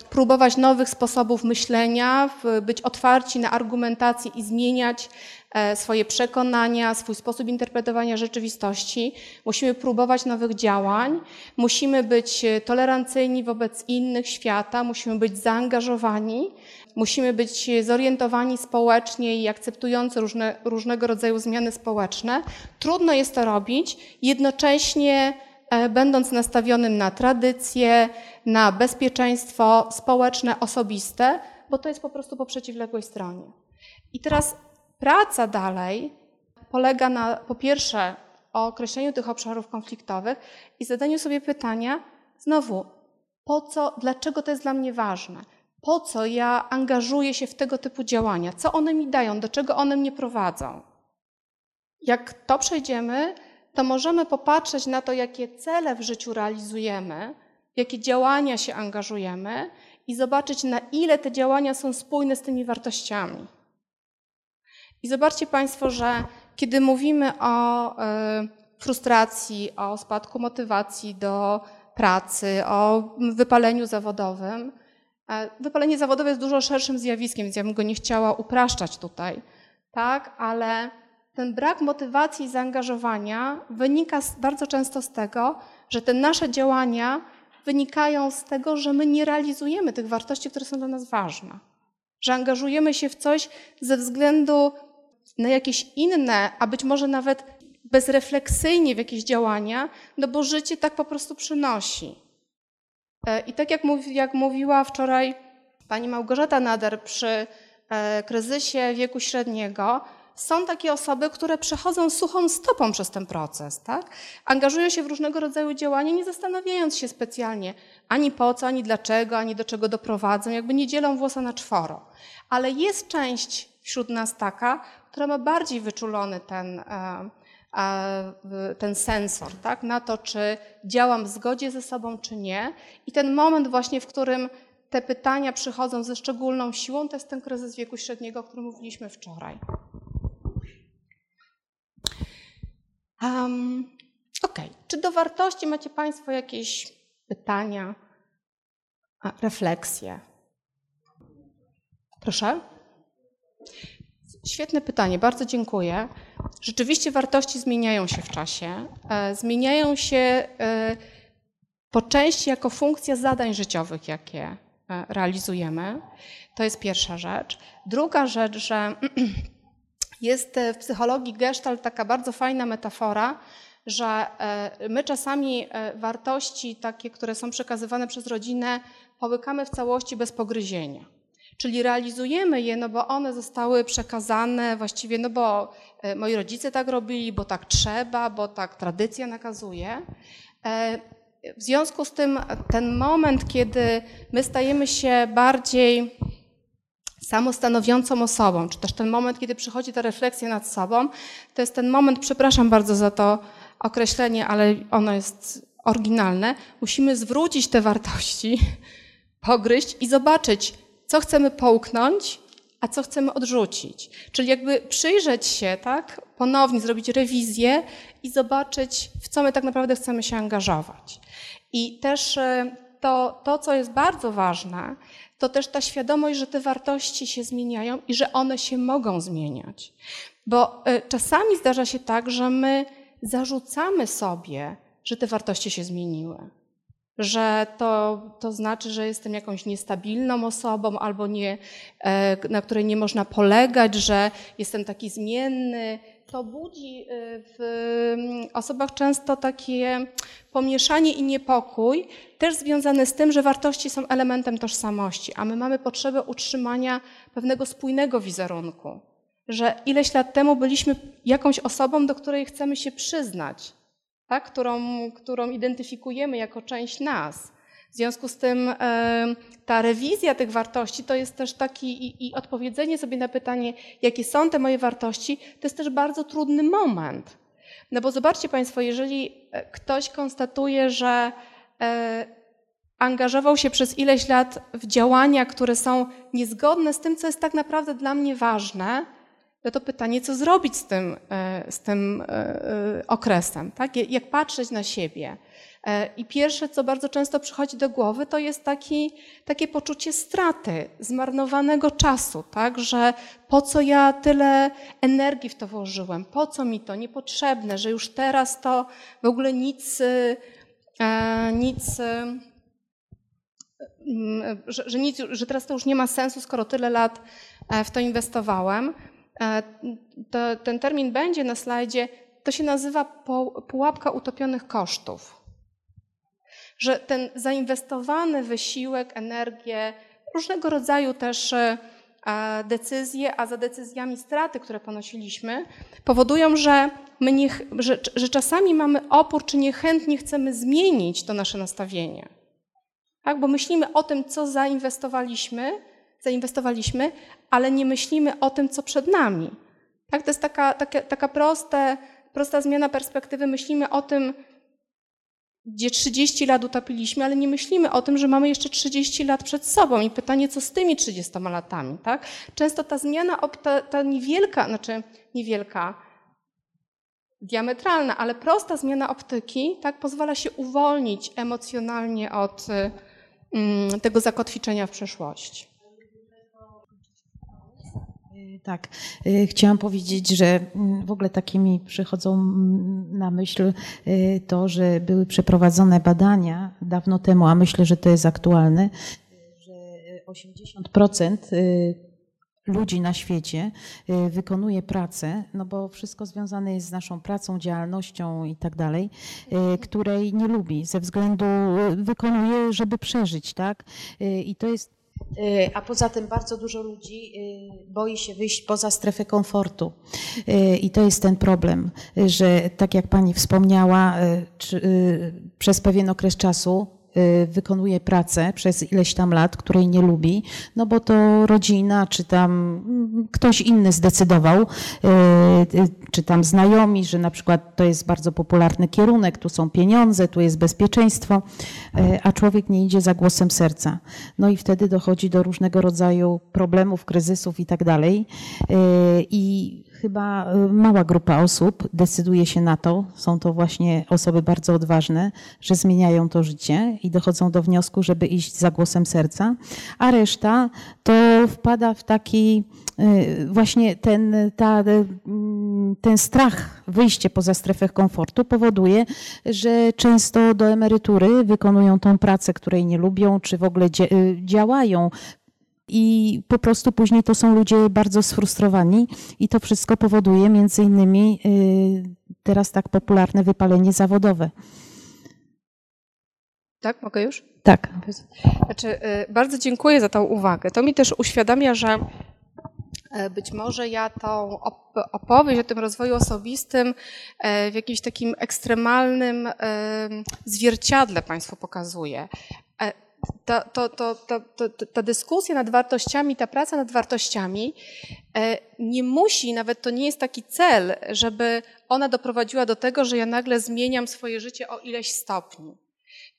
próbować nowych sposobów myślenia, być otwarci na argumentację i zmieniać e, swoje przekonania, swój sposób interpretowania rzeczywistości. Musimy próbować nowych działań, musimy być e, tolerancyjni wobec innych świata, musimy być zaangażowani. Musimy być zorientowani społecznie i akceptujący różne, różnego rodzaju zmiany społeczne. Trudno jest to robić, jednocześnie e, będąc nastawionym na tradycje, na bezpieczeństwo społeczne, osobiste, bo to jest po prostu po przeciwległej stronie. I teraz praca dalej polega na, po pierwsze, określeniu tych obszarów konfliktowych i zadaniu sobie pytania, znowu, po co, dlaczego to jest dla mnie ważne? Po co ja angażuję się w tego typu działania, co one mi dają, do czego one mnie prowadzą. Jak to przejdziemy, to możemy popatrzeć na to, jakie cele w życiu realizujemy, w jakie działania się angażujemy i zobaczyć, na ile te działania są spójne z tymi wartościami. I zobaczcie Państwo, że kiedy mówimy o y, frustracji, o spadku motywacji do pracy, o wypaleniu zawodowym, Wypalenie zawodowe jest dużo szerszym zjawiskiem, więc ja bym go nie chciała upraszczać tutaj, tak? Ale ten brak motywacji i zaangażowania wynika bardzo często z tego, że te nasze działania wynikają z tego, że my nie realizujemy tych wartości, które są dla nas ważne. Że angażujemy się w coś ze względu na jakieś inne, a być może nawet bezrefleksyjnie w jakieś działania, no bo życie tak po prostu przynosi. E, I tak jak, mówi, jak mówiła wczoraj pani Małgorzata Nader przy e, kryzysie wieku średniego, są takie osoby, które przechodzą suchą stopą przez ten proces, tak? Angażują się w różnego rodzaju działania, nie zastanawiając się specjalnie ani po co, ani dlaczego, ani do czego doprowadzą, jakby nie dzielą włosa na czworo. Ale jest część wśród nas taka, która ma bardziej wyczulony ten, e, ten sensor, tak, na to, czy działam w zgodzie ze sobą, czy nie. I ten moment właśnie, w którym te pytania przychodzą ze szczególną siłą, to jest ten kryzys wieku średniego, o którym mówiliśmy wczoraj. Um, ok, czy do wartości macie Państwo jakieś pytania, refleksje? Proszę? Świetne pytanie, bardzo dziękuję. Rzeczywiście wartości zmieniają się w czasie. E, zmieniają się e, po części jako funkcja zadań życiowych, jakie e, realizujemy. To jest pierwsza rzecz. Druga rzecz, że jest w psychologii gestalt taka bardzo fajna metafora, że my czasami wartości takie, które są przekazywane przez rodzinę, połykamy w całości bez pogryzienia. Czyli realizujemy je, no bo one zostały przekazane właściwie, no bo e, moi rodzice tak robili, bo tak trzeba, bo tak tradycja nakazuje. E, w związku z tym ten moment, kiedy my stajemy się bardziej samostanowiącą osobą, czy też ten moment, kiedy przychodzi ta refleksja nad sobą, to jest ten moment, przepraszam bardzo za to określenie, ale ono jest oryginalne, musimy zwrócić te wartości, pogryźć i zobaczyć, co chcemy połknąć, a co chcemy odrzucić. Czyli jakby przyjrzeć się, tak, ponownie zrobić rewizję i zobaczyć, w co my tak naprawdę chcemy się angażować. I też e, to, to, co jest bardzo ważne, to też ta świadomość, że te wartości się zmieniają i że one się mogą zmieniać. Bo e, czasami zdarza się tak, że my zarzucamy sobie, że te wartości się zmieniły że to, to znaczy, że jestem jakąś niestabilną osobą albo nie, e, na której nie można polegać, że jestem taki zmienny. To budzi e, w mm, osobach często takie pomieszanie i niepokój, też związane z tym, że wartości są elementem tożsamości, a my mamy potrzebę utrzymania pewnego spójnego wizerunku. Że ileś lat temu byliśmy jakąś osobą, do której chcemy się przyznać tak? którą, którą identyfikujemy jako część nas. W związku z tym e, ta rewizja tych wartości to jest też taki i, i odpowiedzenie sobie na pytanie, jakie są te moje wartości, to jest też bardzo trudny moment. No bo zobaczcie Państwo, jeżeli e, ktoś konstatuje, że e, angażował się przez ileś lat w działania, które są niezgodne z tym, co jest tak naprawdę dla mnie ważne, to pytanie, co zrobić z tym, z tym okresem, tak? Jak patrzeć na siebie. E, I pierwsze, co bardzo często przychodzi do głowy, to jest taki, takie poczucie straty, zmarnowanego czasu, tak? że po co ja tyle energii w to włożyłem, po co mi to niepotrzebne, że już teraz to w ogóle nic, e, nic że, że, nic, że teraz to już nie ma sensu, skoro tyle lat e, w to inwestowałem. To, ten termin będzie na slajdzie. To się nazywa pułapka utopionych kosztów że ten zainwestowany wysiłek, energię, różnego rodzaju też e, decyzje, a za decyzjami straty, które ponosiliśmy, powodują, że, my nie, że, że czasami mamy opór, czy niechętnie chcemy zmienić to nasze nastawienie. Tak? Bo myślimy o tym, co zainwestowaliśmy, zainwestowaliśmy, ale nie myślimy o tym, co przed nami. Tak? To jest taka, taka, taka proste, prosta zmiana perspektywy. Myślimy o tym, gdzie 30 lat utopiliśmy, ale nie myślimy o tym, że mamy jeszcze 30 lat przed sobą i pytanie, co z tymi 30 latami, tak? Często ta zmiana, ta, ta niewielka, znaczy niewielka, diametralna, ale prosta zmiana optyki, tak, pozwala się uwolnić emocjonalnie od mm, tego zakotwiczenia w przeszłości. Tak, y, chciałam powiedzieć, że mm, w ogóle takimi przychodzą mm, na myśl y, to, że były przeprowadzone badania dawno temu, a myślę, że to jest aktualne, że 80% y, ludzi na świecie wykonuje pracę, no bo wszystko związane jest z naszą pracą, działalnością i tak dalej, której nie lubi, ze względu wykonuje, żeby przeżyć, tak? I to jest a poza tym bardzo dużo ludzi y, boi się wyjść poza strefę komfortu. Y, I to jest ten problem, że tak jak pani wspomniała, przez pewien okres czasu Y, wykonuje pracę przez ileś tam lat, której nie lubi, no bo to rodzina, czy tam mm, ktoś inny zdecydował, y, y, czy tam znajomi, że na przykład to jest bardzo popularny kierunek, tu są pieniądze, tu jest bezpieczeństwo, a człowiek nie idzie za głosem serca. No i wtedy dochodzi do różnego rodzaju problemów, kryzysów i tak dalej. I chyba y, mała grupa osób decyduje się na to, są to właśnie osoby bardzo odważne, że zmieniają to życie i dochodzą do wniosku, żeby iść za głosem serca, a reszta to wpada w taki y, właśnie ten, ta, y, ten strach, wyjście poza strefę komfortu powoduje, że często do emerytury wykonują tą pracę, której nie lubią, czy w ogóle działają i po prostu później to są ludzie bardzo sfrustrowani i to wszystko powoduje między innymi y, teraz tak popularne wypalenie zawodowe. Tak, mogę już? Tak. Znaczy, y, bardzo dziękuję za tą uwagę. To mi też uświadamia, że e, być może ja tą opowieść o tym rozwoju osobistym e, w jakimś takim ekstremalnym zwierciadle Państwu pokazuję. Ta, to, to, to, ta dyskusja nad wartościami, ta praca nad wartościami e, nie musi, nawet to nie jest taki cel, żeby ona doprowadziła do tego, że ja nagle zmieniam swoje życie o ileś stopni.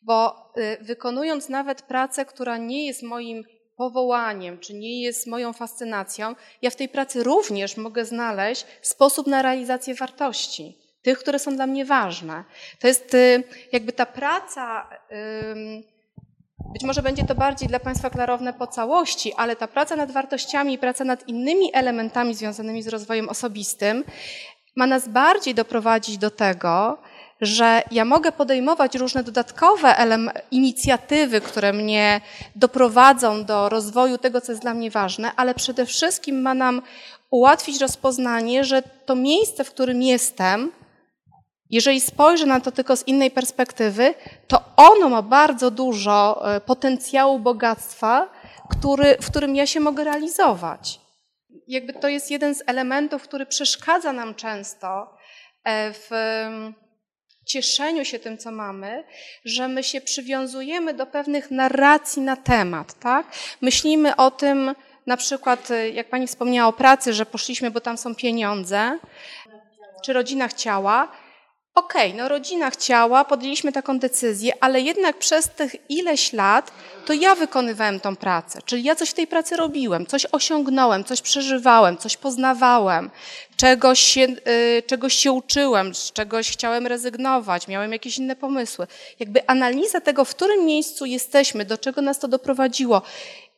Bo e, wykonując nawet pracę, która nie jest moim powołaniem, czy nie jest moją fascynacją, ja w tej pracy również mogę znaleźć sposób na realizację wartości, tych, które są dla mnie ważne. To jest e, jakby ta praca być może będzie to bardziej dla Państwa klarowne po całości, ale ta praca nad wartościami i praca nad innymi elementami związanymi z rozwojem osobistym ma nas bardziej doprowadzić do tego, że ja mogę podejmować różne dodatkowe inicjatywy, które mnie doprowadzą do rozwoju tego, co jest dla mnie ważne, ale przede wszystkim ma nam ułatwić rozpoznanie, że to miejsce, w którym jestem, jeżeli spojrzę na to tylko z innej perspektywy, to ono ma bardzo dużo e, potencjału bogactwa, który, w którym ja się mogę realizować. Jakby to jest jeden z elementów, który przeszkadza nam często e, w, cieszeniu się tym, co mamy, że my się przywiązujemy do pewnych narracji na temat, tak? Myślimy o tym, na przykład, jak pani wspomniała o pracy, że poszliśmy, bo tam są pieniądze, czy rodzina chciała, Okej, okay, no rodzina chciała, podjęliśmy taką decyzję, ale jednak przez tych ileś lat to ja wykonywałem tą pracę, czyli ja coś w tej pracy robiłem, coś osiągnąłem, coś przeżywałem, coś poznawałem, czegoś się, y, czegoś się uczyłem, z czegoś chciałem rezygnować, miałem jakieś inne pomysły. Jakby analiza tego, w którym miejscu jesteśmy, do czego nas to doprowadziło,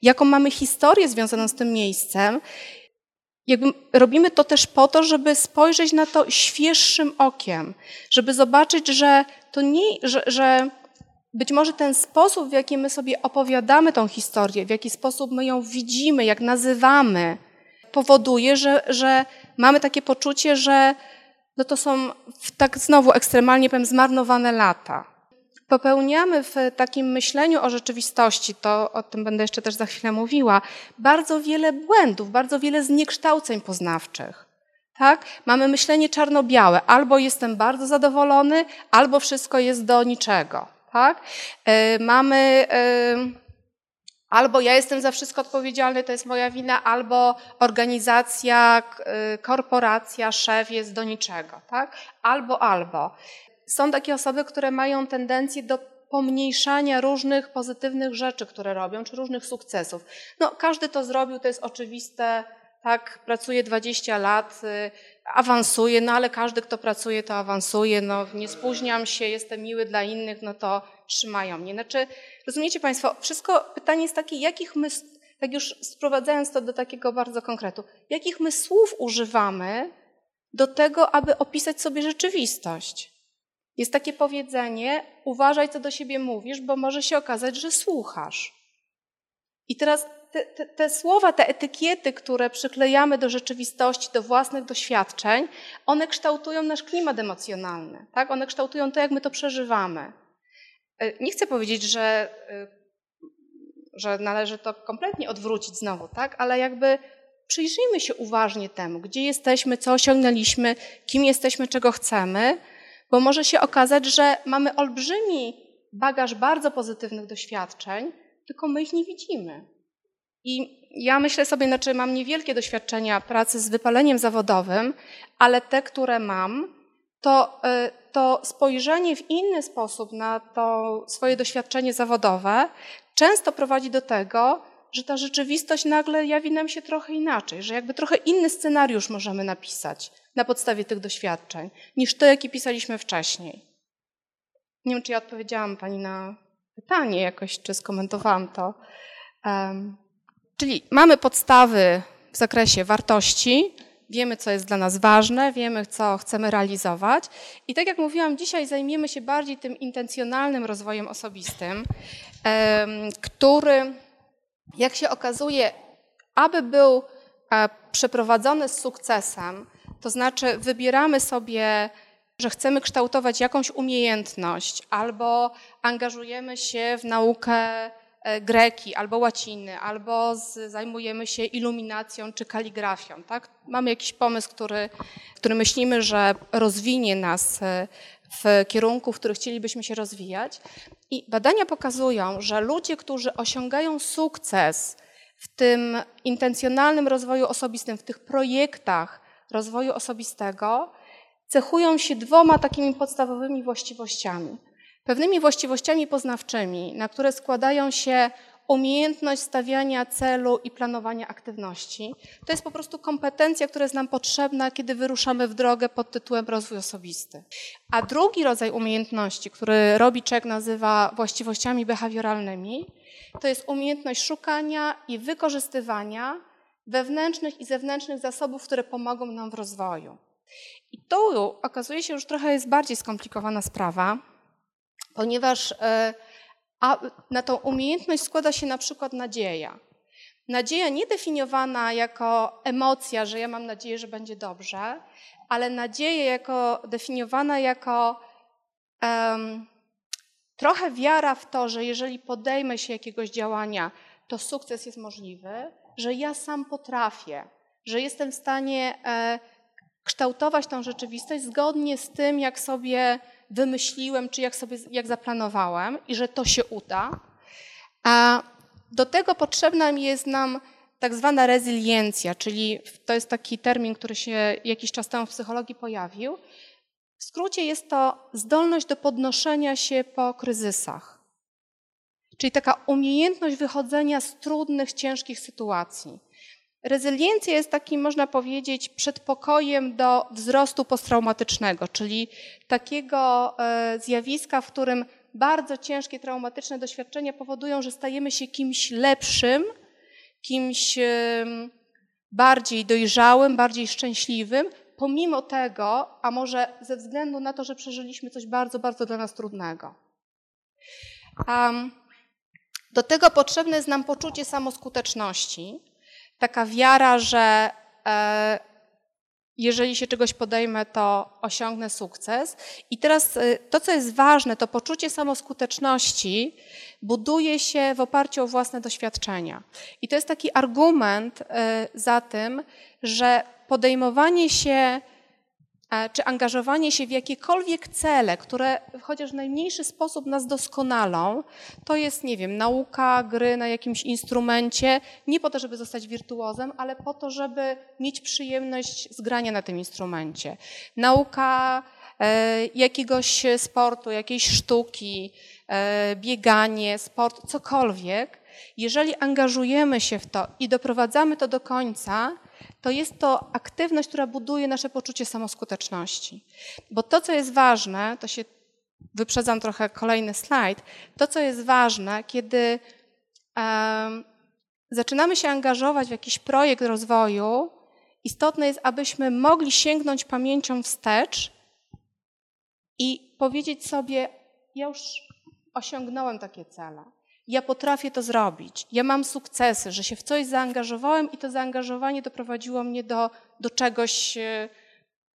jaką mamy historię związaną z tym miejscem, jakby robimy to też po to, żeby spojrzeć na to świeższym okiem, żeby zobaczyć, że to nie, że, że być może ten sposób, w jaki my sobie opowiadamy tą historię, w jaki sposób my ją widzimy, jak nazywamy, powoduje, że, że mamy takie poczucie, że no to są tak znowu ekstremalnie powiem zmarnowane lata. Popełniamy w takim myśleniu o rzeczywistości, to o tym będę jeszcze też za chwilę mówiła, bardzo wiele błędów, bardzo wiele zniekształceń poznawczych. Tak? Mamy myślenie czarno-białe. Albo jestem bardzo zadowolony, albo wszystko jest do niczego. Tak? E, mamy e, albo ja jestem za wszystko odpowiedzialny, to jest moja wina, albo organizacja, e, korporacja, szef jest do niczego. Tak? Albo, albo są takie osoby, które mają tendencję do pomniejszania różnych pozytywnych rzeczy, które robią, czy różnych sukcesów. No, każdy to zrobił, to jest oczywiste, tak, pracuje 20 lat, y, awansuje, no ale każdy, kto pracuje, to awansuje, no nie spóźniam się, jestem miły dla innych, no to trzymają mnie. Znaczy, rozumiecie Państwo, wszystko, pytanie jest takie, jakich my, tak już sprowadzając to do takiego bardzo konkretu, jakich my słów używamy do tego, aby opisać sobie rzeczywistość? Jest takie powiedzenie: uważaj, co do siebie mówisz, bo może się okazać, że słuchasz. I teraz te, te, te, słowa, te etykiety, które przyklejamy do rzeczywistości, do własnych doświadczeń, one kształtują nasz klimat emocjonalny. Tak? One kształtują to, jak my to przeżywamy. E, nie chcę powiedzieć, że, e, że należy to kompletnie odwrócić znowu, tak? ale jakby przyjrzyjmy się uważnie temu, gdzie jesteśmy, co osiągnęliśmy, kim jesteśmy, czego chcemy bo może się okazać, że mamy olbrzymi bagaż bardzo pozytywnych doświadczeń, tylko my ich nie widzimy. I ja myślę sobie, znaczy mam niewielkie doświadczenia pracy z wypaleniem zawodowym, ale te, które mam, to, y, to spojrzenie w inny sposób na to swoje doświadczenie zawodowe często prowadzi do tego, że ta rzeczywistość nagle jawi nam się trochę inaczej, że jakby trochę inny scenariusz możemy napisać na podstawie tych doświadczeń, niż to, jaki pisaliśmy wcześniej. Nie wiem, czy ja odpowiedziałam Pani na pytanie jakoś, czy skomentowałam to. Um, czyli mamy podstawy w zakresie wartości, wiemy, co jest dla nas ważne, wiemy, co chcemy realizować. I tak jak mówiłam, dzisiaj zajmiemy się bardziej tym intencjonalnym rozwojem osobistym, który, jak się okazuje, aby był e, przeprowadzony z sukcesem, to znaczy, wybieramy sobie, że chcemy kształtować jakąś umiejętność, albo angażujemy się w naukę e, greki, albo łaciny, albo z, zajmujemy się iluminacją czy kaligrafią. Tak? Mamy jakiś pomysł, który, który myślimy, że rozwinie nas e, w kierunku, w którym chcielibyśmy się rozwijać. I badania pokazują, że ludzie, którzy osiągają sukces w tym intencjonalnym rozwoju osobistym, w tych projektach, rozwoju osobistego cechują się dwoma takimi podstawowymi właściwościami. Pewnymi właściwościami poznawczymi, na które składają się umiejętność stawiania celu i planowania aktywności. To jest po prostu kompetencja, która jest nam potrzebna, kiedy wyruszamy w drogę pod tytułem rozwój osobisty. A drugi rodzaj umiejętności, który Robiczek nazywa właściwościami behawioralnymi, to jest umiejętność szukania i wykorzystywania wewnętrznych i zewnętrznych zasobów, które pomogą nam w rozwoju. I tu okazuje się już trochę jest bardziej skomplikowana sprawa, ponieważ e, na tą umiejętność składa się na przykład nadzieja. Nadzieja nie definiowana jako emocja, że ja mam nadzieję, że będzie dobrze, ale nadzieja jako definiowana jako um, trochę wiara w to, że jeżeli podejmę się jakiegoś działania, to sukces jest możliwy, że ja sam potrafię, że jestem w stanie e, kształtować tą rzeczywistość zgodnie z tym, jak sobie wymyśliłem, czy jak sobie jak zaplanowałem i że to się uda. A do tego potrzebna jest nam tak zwana rezyliencja, czyli to jest taki termin, który się jakiś czas temu w psychologii pojawił. W skrócie jest to zdolność do podnoszenia się po kryzysach. Czyli taka umiejętność wychodzenia z trudnych, ciężkich sytuacji. Rezyliencja jest takim, można powiedzieć, przedpokojem do wzrostu posttraumatycznego, czyli takiego e, zjawiska, w którym bardzo ciężkie, traumatyczne doświadczenia powodują, że stajemy się kimś lepszym, kimś bardziej dojrzałym, bardziej szczęśliwym, pomimo tego, a może ze względu na to, że przeżyliśmy coś bardzo, bardzo dla nas trudnego. Um, do tego potrzebne jest nam poczucie samoskuteczności, taka wiara, że e, jeżeli się czegoś podejmę, to osiągnę sukces. I teraz e, to, co jest ważne, to poczucie samoskuteczności buduje się w oparciu o własne doświadczenia. I to jest taki argument e, za tym, że podejmowanie się czy angażowanie się w jakiekolwiek cele, które chociaż w najmniejszy sposób nas doskonalą, to jest, nie wiem, nauka, gry na jakimś instrumencie, nie po to, żeby zostać wirtuozem, ale po to, żeby mieć przyjemność z grania na tym instrumencie. Nauka e, jakiegoś sportu, jakiejś sztuki, e, bieganie, sport, cokolwiek, jeżeli angażujemy się w to i doprowadzamy to do końca, to jest to aktywność, która buduje nasze poczucie samoskuteczności. Bo to, co jest ważne, to się wyprzedzam trochę kolejny slajd, to, co jest ważne, kiedy um, zaczynamy się angażować w jakiś projekt rozwoju, istotne jest, abyśmy mogli sięgnąć pamięcią wstecz i powiedzieć sobie, ja już osiągnąłem takie cele ja potrafię to zrobić, ja mam sukcesy, że się w coś zaangażowałem i to zaangażowanie doprowadziło mnie do, do czegoś, e,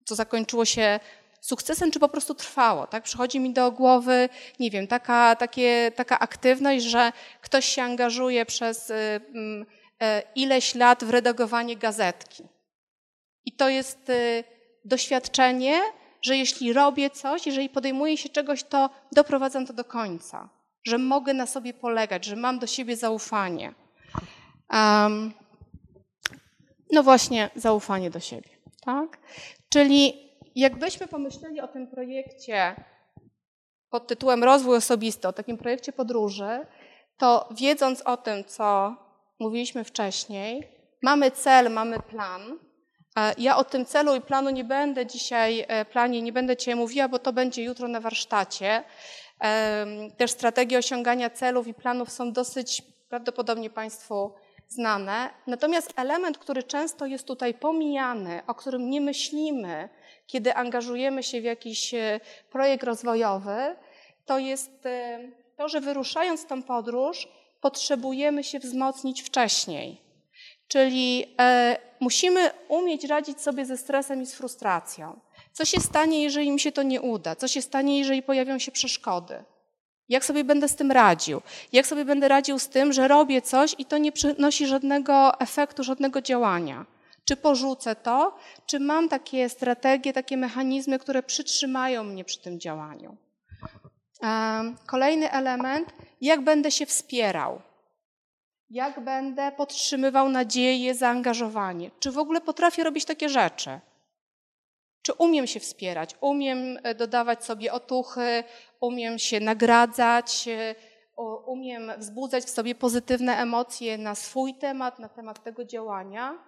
co zakończyło się sukcesem, czy po prostu trwało. Tak? Przychodzi mi do głowy, nie wiem, taka, takie, taka aktywność, że ktoś się angażuje przez e, e, ileś lat w redagowanie gazetki. I to jest doświadczenie, że jeśli robię coś, jeżeli podejmuję się czegoś, to doprowadzam to do końca że mogę na sobie polegać, że mam do siebie zaufanie. Um, no właśnie, zaufanie do siebie. Tak? Czyli jakbyśmy pomyśleli o tym projekcie pod tytułem Rozwój osobisty, o takim projekcie podróży, to wiedząc o tym, co mówiliśmy wcześniej, mamy cel, mamy plan. E, ja o tym celu i planu nie będę dzisiaj, e, planie nie będę dzisiaj mówiła, bo to będzie jutro na warsztacie. Też strategie osiągania celów i planów są dosyć prawdopodobnie Państwu znane. Natomiast element, który często jest tutaj pomijany, o którym nie myślimy, kiedy angażujemy się w jakiś e, projekt rozwojowy, to jest e, to, że wyruszając tą podróż, potrzebujemy się wzmocnić wcześniej. Czyli e, musimy umieć radzić sobie ze stresem i z frustracją. Co się stanie, jeżeli mi się to nie uda? Co się stanie, jeżeli pojawią się przeszkody? Jak sobie będę z tym radził? Jak sobie będę radził z tym, że robię coś i to nie przynosi żadnego efektu, żadnego działania? Czy porzucę to, czy mam takie strategie, takie mechanizmy, które przytrzymają mnie przy tym działaniu? Kolejny element, jak będę się wspierał? Jak będę podtrzymywał nadzieję, zaangażowanie? Czy w ogóle potrafię robić takie rzeczy? Czy umiem się wspierać, umiem e, dodawać sobie otuchy, umiem się nagradzać, e, umiem wzbudzać w sobie pozytywne emocje na swój temat, na temat tego działania.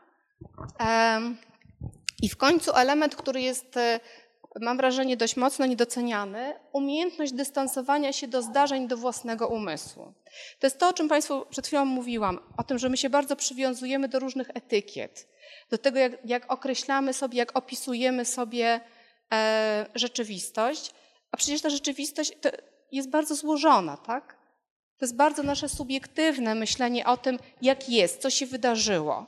I w końcu element, który jest, e, mam wrażenie, dość mocno niedoceniany, umiejętność dystansowania się do zdarzeń do własnego umysłu. To jest to, o czym Państwu przed chwilą mówiłam, o tym, że my się bardzo przywiązujemy do różnych etykiet do tego, jak, jak określamy sobie, jak opisujemy sobie e, rzeczywistość. A przecież ta rzeczywistość jest bardzo złożona, tak? To jest bardzo nasze subiektywne myślenie o tym, jak jest, co się wydarzyło.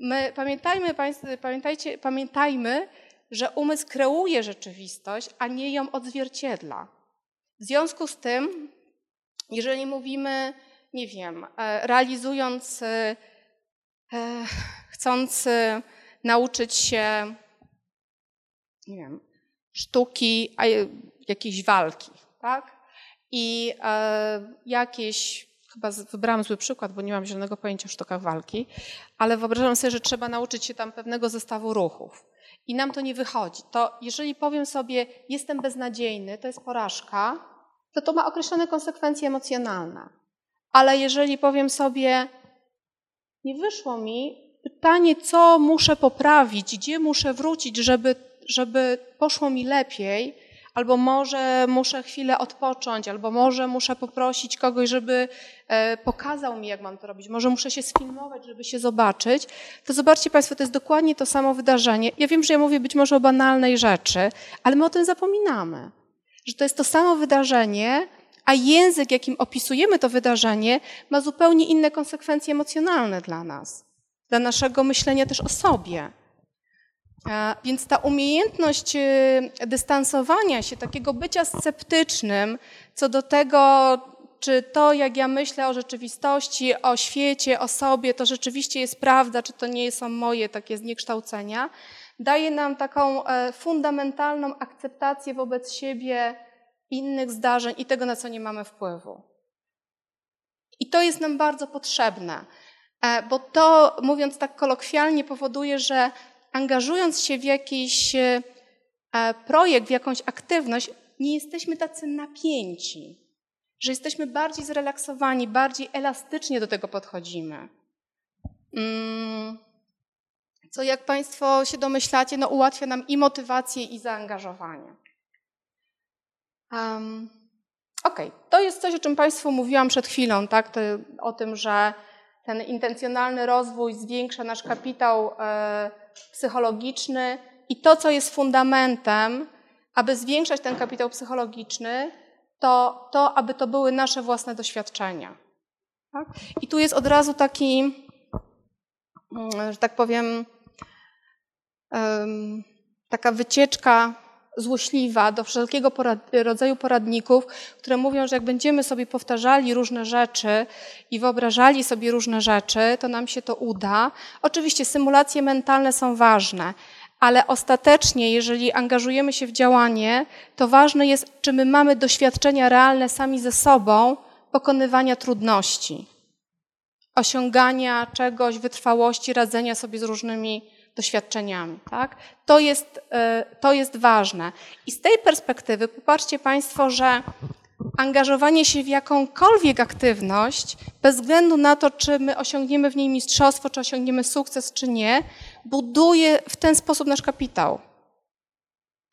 My pamiętajmy, pamiętajcie, pamiętajmy, że umysł kreuje rzeczywistość, a nie ją odzwierciedla. W związku z tym, jeżeli mówimy, nie wiem, e, realizując e, chcąc nauczyć się, nie wiem, sztuki, jakiejś walki, tak? I e, jakieś, chyba wybrałam zły przykład, bo nie mam zielonego pojęcia o sztukach walki, ale wyobrażam sobie, że trzeba nauczyć się tam pewnego zestawu ruchów. I nam to nie wychodzi. To jeżeli powiem sobie, jestem beznadziejny, to jest porażka, to to ma określone konsekwencje emocjonalne. Ale jeżeli powiem sobie, nie wyszło mi, pytanie, co muszę poprawić, gdzie muszę wrócić, żeby, żeby poszło mi lepiej, albo może muszę chwilę odpocząć, albo może muszę poprosić kogoś, żeby e, pokazał mi, jak mam to robić, może muszę się sfilmować, żeby się zobaczyć, to zobaczcie Państwo, to jest dokładnie to samo wydarzenie. Ja wiem, że ja mówię być może o banalnej rzeczy, ale my o tym zapominamy, że to jest to samo wydarzenie, a język, jakim opisujemy to wydarzenie, ma zupełnie inne konsekwencje emocjonalne dla nas, dla naszego myślenia też o sobie. Więc ta umiejętność y, dystansowania się, takiego bycia sceptycznym co do tego, czy to, jak ja myślę o rzeczywistości, o świecie, o sobie, to rzeczywiście jest prawda, czy to nie są moje takie zniekształcenia, daje nam taką e, fundamentalną akceptację wobec siebie, innych zdarzeń i tego, na co nie mamy wpływu. I to jest nam bardzo potrzebne, e, bo to, mówiąc tak kolokwialnie, powoduje, że angażując się w jakiś e, projekt, w jakąś aktywność, nie jesteśmy tacy napięci, że jesteśmy bardziej zrelaksowani, bardziej elastycznie do tego podchodzimy. Mm, co, jak Państwo się domyślacie, no, ułatwia nam i motywację, i zaangażowanie. Um, Okej, okay. to jest coś, o czym Państwu mówiłam przed chwilą, tak? To, o tym, że ten intencjonalny rozwój zwiększa nasz kapitał e, psychologiczny i to, co jest fundamentem, aby zwiększać ten kapitał psychologiczny, to to, aby to były nasze własne doświadczenia. Tak? I tu jest od razu taki, mm, że tak powiem, taka wycieczka złośliwa do wszelkiego porad, rodzaju poradników, które mówią, że jak będziemy sobie powtarzali różne rzeczy i wyobrażali sobie różne rzeczy, to nam się to uda. Oczywiście symulacje mentalne są ważne, ale ostatecznie, jeżeli angażujemy się w działanie, to ważne jest, czy my mamy doświadczenia realne sami ze sobą pokonywania trudności, osiągania czegoś, wytrwałości, radzenia sobie z różnymi doświadczeniami. Tak? To, jest, e, to jest ważne. I z tej perspektywy popatrzcie Państwo, że angażowanie się w jakąkolwiek aktywność, bez względu na to, czy my osiągniemy w niej mistrzostwo, czy osiągniemy sukces, czy nie, buduje w ten sposób nasz kapitał.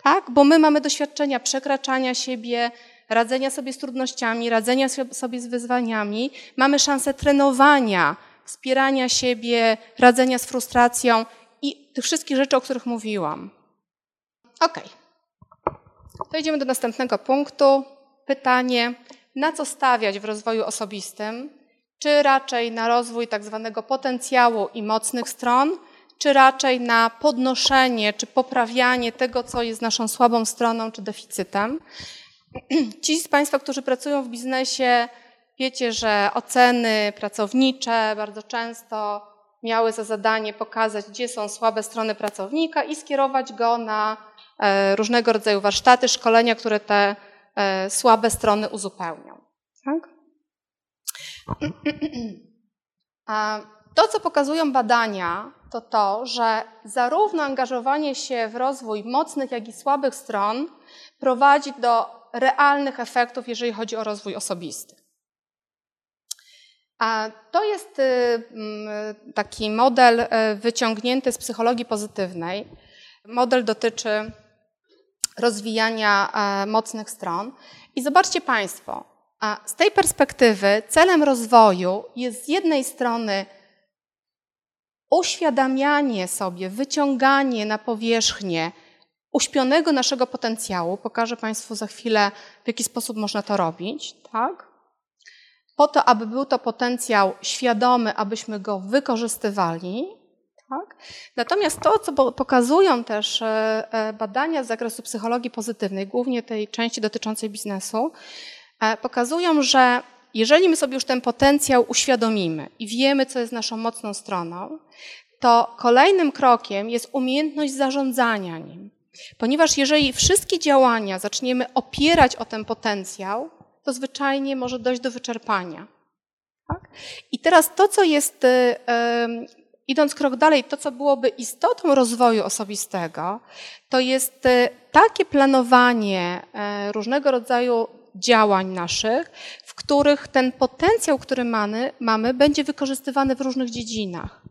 Tak? Bo my mamy doświadczenia przekraczania siebie, radzenia sobie z trudnościami, radzenia sobie z wyzwaniami, mamy szansę trenowania, wspierania siebie, radzenia z frustracją tych wszystkich rzeczy, o których mówiłam. Ok. To idziemy do następnego punktu. Pytanie, na co stawiać w rozwoju osobistym? Czy raczej na rozwój tak zwanego potencjału i mocnych stron, czy raczej na podnoszenie, czy poprawianie tego, co jest naszą słabą stroną, czy deficytem? Ci z Państwa, którzy pracują w biznesie, wiecie, że oceny pracownicze bardzo często miały za zadanie pokazać, gdzie są słabe strony pracownika i skierować go na e, różnego rodzaju warsztaty, szkolenia, które te e, słabe strony uzupełnią. Tak? To, co pokazują badania, to to, że zarówno angażowanie się w rozwój mocnych, jak i słabych stron prowadzi do realnych efektów, jeżeli chodzi o rozwój osobisty. A to jest y, mm, taki model y, wyciągnięty z psychologii pozytywnej. Model dotyczy rozwijania e, mocnych stron. I zobaczcie Państwo, z tej perspektywy celem rozwoju jest z jednej strony uświadamianie sobie, wyciąganie na powierzchnię uśpionego naszego potencjału. Pokażę Państwu za chwilę, w jaki sposób można to robić. Tak? Po to, aby był to potencjał świadomy, abyśmy go wykorzystywali. Tak? Natomiast to, co pokazują też e, e, badania z zakresu psychologii pozytywnej, głównie tej części dotyczącej biznesu, e, pokazują, że jeżeli my sobie już ten potencjał uświadomimy i wiemy, co jest naszą mocną stroną, to kolejnym krokiem jest umiejętność zarządzania nim. Ponieważ jeżeli wszystkie działania zaczniemy opierać o ten potencjał, to zwyczajnie może dojść do wyczerpania. Tak? I teraz to, co jest, idąc krok dalej, to, co byłoby istotą rozwoju osobistego, to jest takie planowanie e, różnego rodzaju działań naszych, w których ten potencjał, który mamy, mamy będzie wykorzystywany w różnych dziedzinach.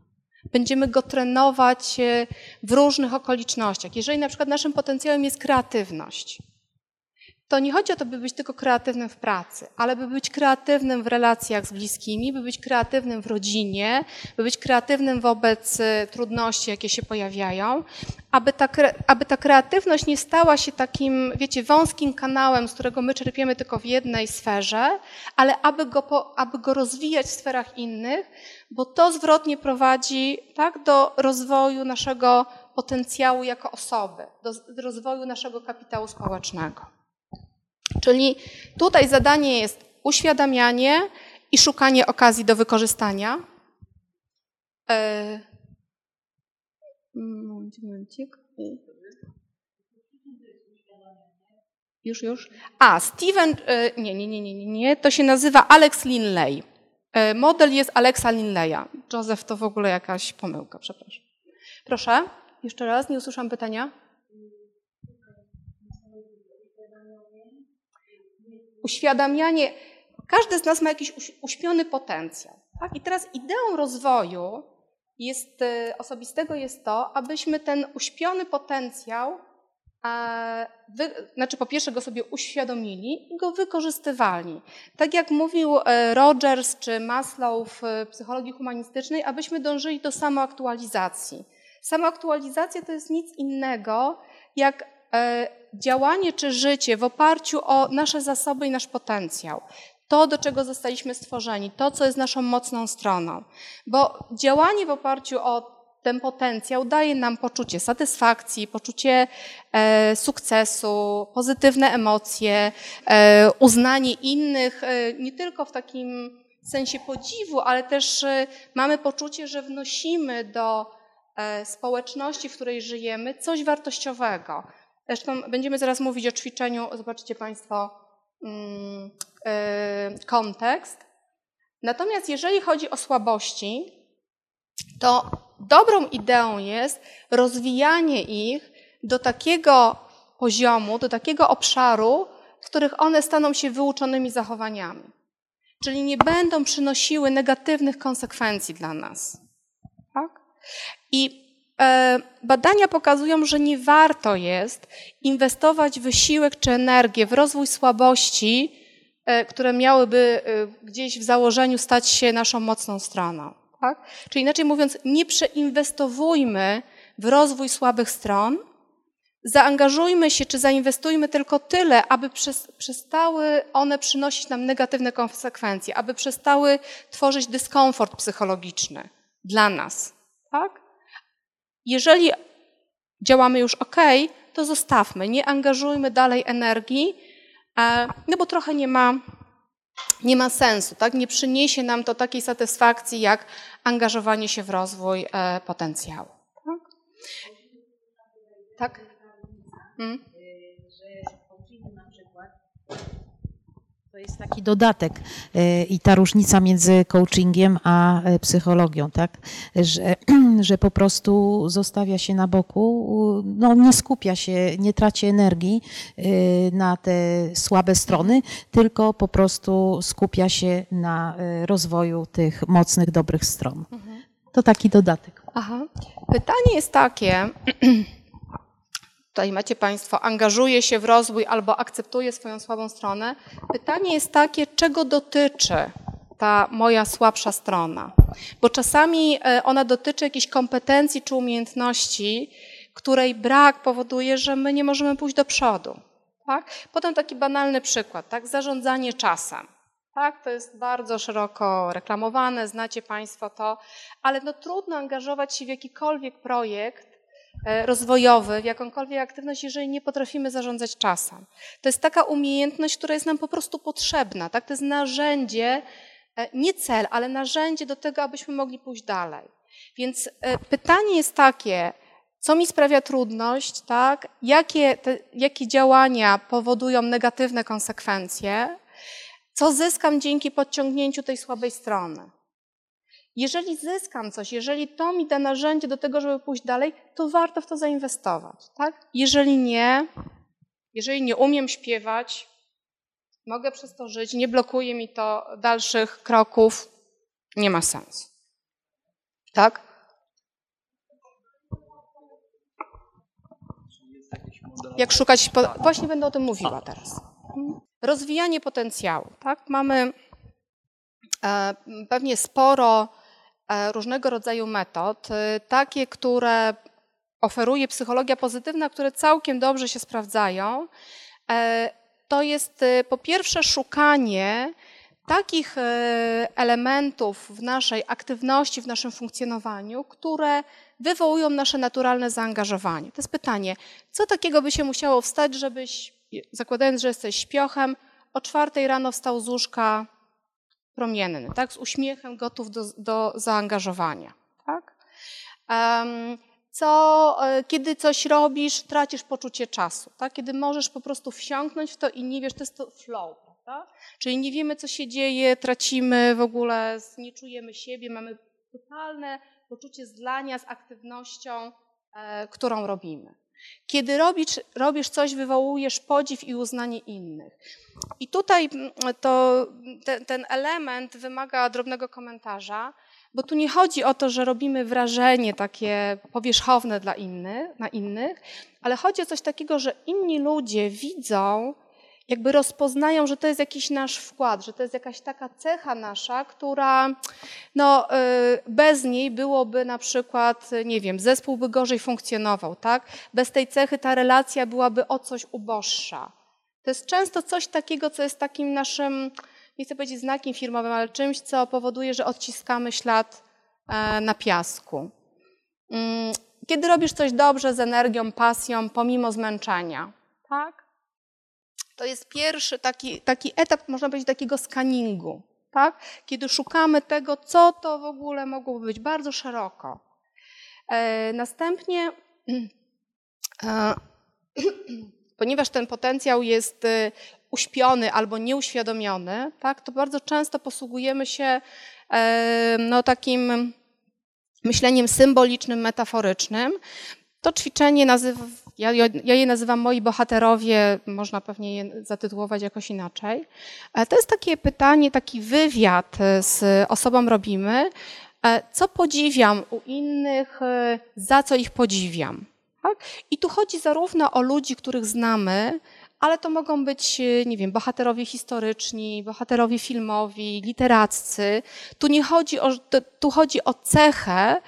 Będziemy go trenować e, w różnych okolicznościach. Jeżeli na przykład naszym potencjałem jest kreatywność, to nie chodzi o to, by być tylko kreatywnym w pracy, ale by być kreatywnym w relacjach z bliskimi, by być kreatywnym w rodzinie, by być kreatywnym wobec y, trudności, jakie się pojawiają, aby ta, aby ta kreatywność nie stała się takim, wiecie, wąskim kanałem, z którego my czerpiemy tylko w jednej sferze, ale aby go, aby go rozwijać w sferach innych, bo to zwrotnie prowadzi tak, do rozwoju naszego potencjału jako osoby, do rozwoju naszego kapitału społecznego. Czyli tutaj zadanie jest uświadamianie i szukanie okazji do wykorzystania. E. Już, już. A, Steven, e, nie, nie, nie, nie, nie, to się nazywa Alex Linley. E, model jest Alexa Linleya. Joseph to w ogóle jakaś pomyłka, przepraszam. Proszę, jeszcze raz, nie usłyszałam pytania. Uświadamianie, każdy z nas ma jakiś uśpiony potencjał. Tak? I teraz ideą rozwoju jest, y, osobistego jest to, abyśmy ten uśpiony potencjał, wy, znaczy po pierwsze go sobie uświadomili i go wykorzystywali. Tak jak mówił e, Rogers czy Maslow w psychologii humanistycznej, abyśmy dążyli do samoaktualizacji. Samoaktualizacja to jest nic innego jak E, działanie czy życie w oparciu o nasze zasoby i nasz potencjał. To, do czego zostaliśmy stworzeni, to, co jest naszą mocną stroną. Bo działanie w oparciu o ten potencjał daje nam poczucie satysfakcji, poczucie e, sukcesu, pozytywne emocje, e, uznanie innych, e, nie tylko w takim sensie podziwu, ale też e, mamy poczucie, że wnosimy do e, społeczności, w której żyjemy, coś wartościowego. Zresztą będziemy zaraz mówić o ćwiczeniu, zobaczycie Państwo mm, yy, kontekst. Natomiast jeżeli chodzi o słabości, to dobrą ideą jest rozwijanie ich do takiego poziomu, do takiego obszaru, w których one staną się wyuczonymi zachowaniami. Czyli nie będą przynosiły negatywnych konsekwencji dla nas. Tak? I badania pokazują, że nie warto jest inwestować wysiłek czy energię w rozwój słabości, e, które miałyby e, gdzieś w założeniu stać się naszą mocną stroną. Tak? Czyli inaczej mówiąc, nie przeinwestowujmy w rozwój słabych stron, zaangażujmy się czy zainwestujmy tylko tyle, aby przestały one przynosić nam negatywne konsekwencje, aby przestały tworzyć dyskomfort psychologiczny dla nas. Tak? Jeżeli działamy już ok, to zostawmy, nie angażujmy dalej energii, e, no bo trochę nie ma, nie ma sensu, tak? Nie przyniesie nam to takiej satysfakcji, jak angażowanie się w rozwój e, potencjału. Tak? tak? Hmm? To jest taki dodatek e, i ta różnica między coachingiem a e, psychologią, tak? Że, że po prostu zostawia się na boku, no nie skupia się, nie traci energii e, na te słabe strony, tylko po prostu skupia się na rozwoju tych mocnych, dobrych stron. Mhm. To taki dodatek. Aha. Pytanie jest takie, tutaj macie Państwo, angażuje się w rozwój albo akceptuje swoją słabą stronę. Pytanie jest takie, czego dotyczy ta moja słabsza strona? Bo czasami e, ona dotyczy jakiejś kompetencji czy umiejętności, której brak powoduje, że my nie możemy pójść do przodu. Tak? Potem taki banalny przykład, tak? zarządzanie czasem. Tak, to jest bardzo szeroko reklamowane, znacie Państwo to, ale no trudno angażować się w jakikolwiek projekt, rozwojowy, w jakąkolwiek aktywność, jeżeli nie potrafimy zarządzać czasem. To jest taka umiejętność, która jest nam po prostu potrzebna. Tak? To jest narzędzie, e, nie cel, ale narzędzie do tego, abyśmy mogli pójść dalej. Więc e, pytanie jest takie, co mi sprawia trudność, tak? Jakie, te, jakie działania powodują negatywne konsekwencje, co zyskam dzięki podciągnięciu tej słabej strony. Jeżeli zyskam coś, jeżeli to mi da narzędzie do tego, żeby pójść dalej, to warto w to zainwestować. Tak? Jeżeli nie, jeżeli nie umiem śpiewać, mogę przez to żyć, nie blokuje mi to dalszych kroków, nie ma sensu. Tak? Jak szukać. Właśnie będę o tym mówiła teraz. Rozwijanie potencjału. Tak? Mamy e, pewnie sporo różnego rodzaju metod, e, takie, które oferuje psychologia pozytywna, które całkiem dobrze się sprawdzają. To jest po pierwsze szukanie takich elementów w naszej aktywności, w naszym funkcjonowaniu, które wywołują nasze naturalne zaangażowanie. To jest pytanie, co takiego by się musiało wstać, żebyś, zakładając, że jesteś śpiochem, o czwartej rano wstał z łóżka promienny, tak? z uśmiechem, gotów do, do zaangażowania. Tak? Co, e, kiedy coś robisz, tracisz poczucie czasu. Tak? Kiedy możesz po prostu wsiąknąć w to i nie wiesz, to jest to flow. Prawda? Czyli nie wiemy, co się dzieje, tracimy w ogóle, nie czujemy siebie, mamy totalne poczucie zlania z aktywnością, e, którą robimy. Kiedy robisz, robisz coś, wywołujesz podziw i uznanie innych. I tutaj mm, to, ten, element wymaga drobnego komentarza, bo tu nie chodzi o to, że robimy wrażenie takie powierzchowne dla innych, na innych, ale chodzi o coś takiego, że inni ludzie widzą, jakby rozpoznają, że to jest jakiś nasz wkład, że to jest jakaś taka cecha nasza, która no, y, bez niej byłoby na przykład, nie wiem, zespół by gorzej funkcjonował, tak? Bez tej cechy ta relacja byłaby o coś uboższa. To jest często coś takiego, co jest takim naszym, nie chcę powiedzieć znakiem firmowym, ale czymś, co powoduje, że odciskamy ślad e, na piasku. Mm, kiedy robisz coś dobrze, z energią, pasją, pomimo zmęczenia, tak? To jest pierwszy taki, taki etap, można powiedzieć, takiego skaningu, tak? kiedy szukamy tego, co to w ogóle mogłoby być, bardzo szeroko. E, następnie, e, ponieważ ten potencjał jest e, uśpiony albo nieuświadomiony, tak, to bardzo często posługujemy się e, no, takim myśleniem symbolicznym, metaforycznym. To ćwiczenie nazywa, ja, ja, je nazywam moi bohaterowie, można pewnie je zatytułować jakoś inaczej. E, to jest takie pytanie, taki wywiad e, z osobą robimy. E, co podziwiam u innych, za co ich podziwiam? Tak? I tu chodzi zarówno o ludzi, których znamy, ale to mogą być, nie wiem, bohaterowie historyczni, bohaterowie filmowi, literaccy. Tu nie chodzi o, tu chodzi o cechę,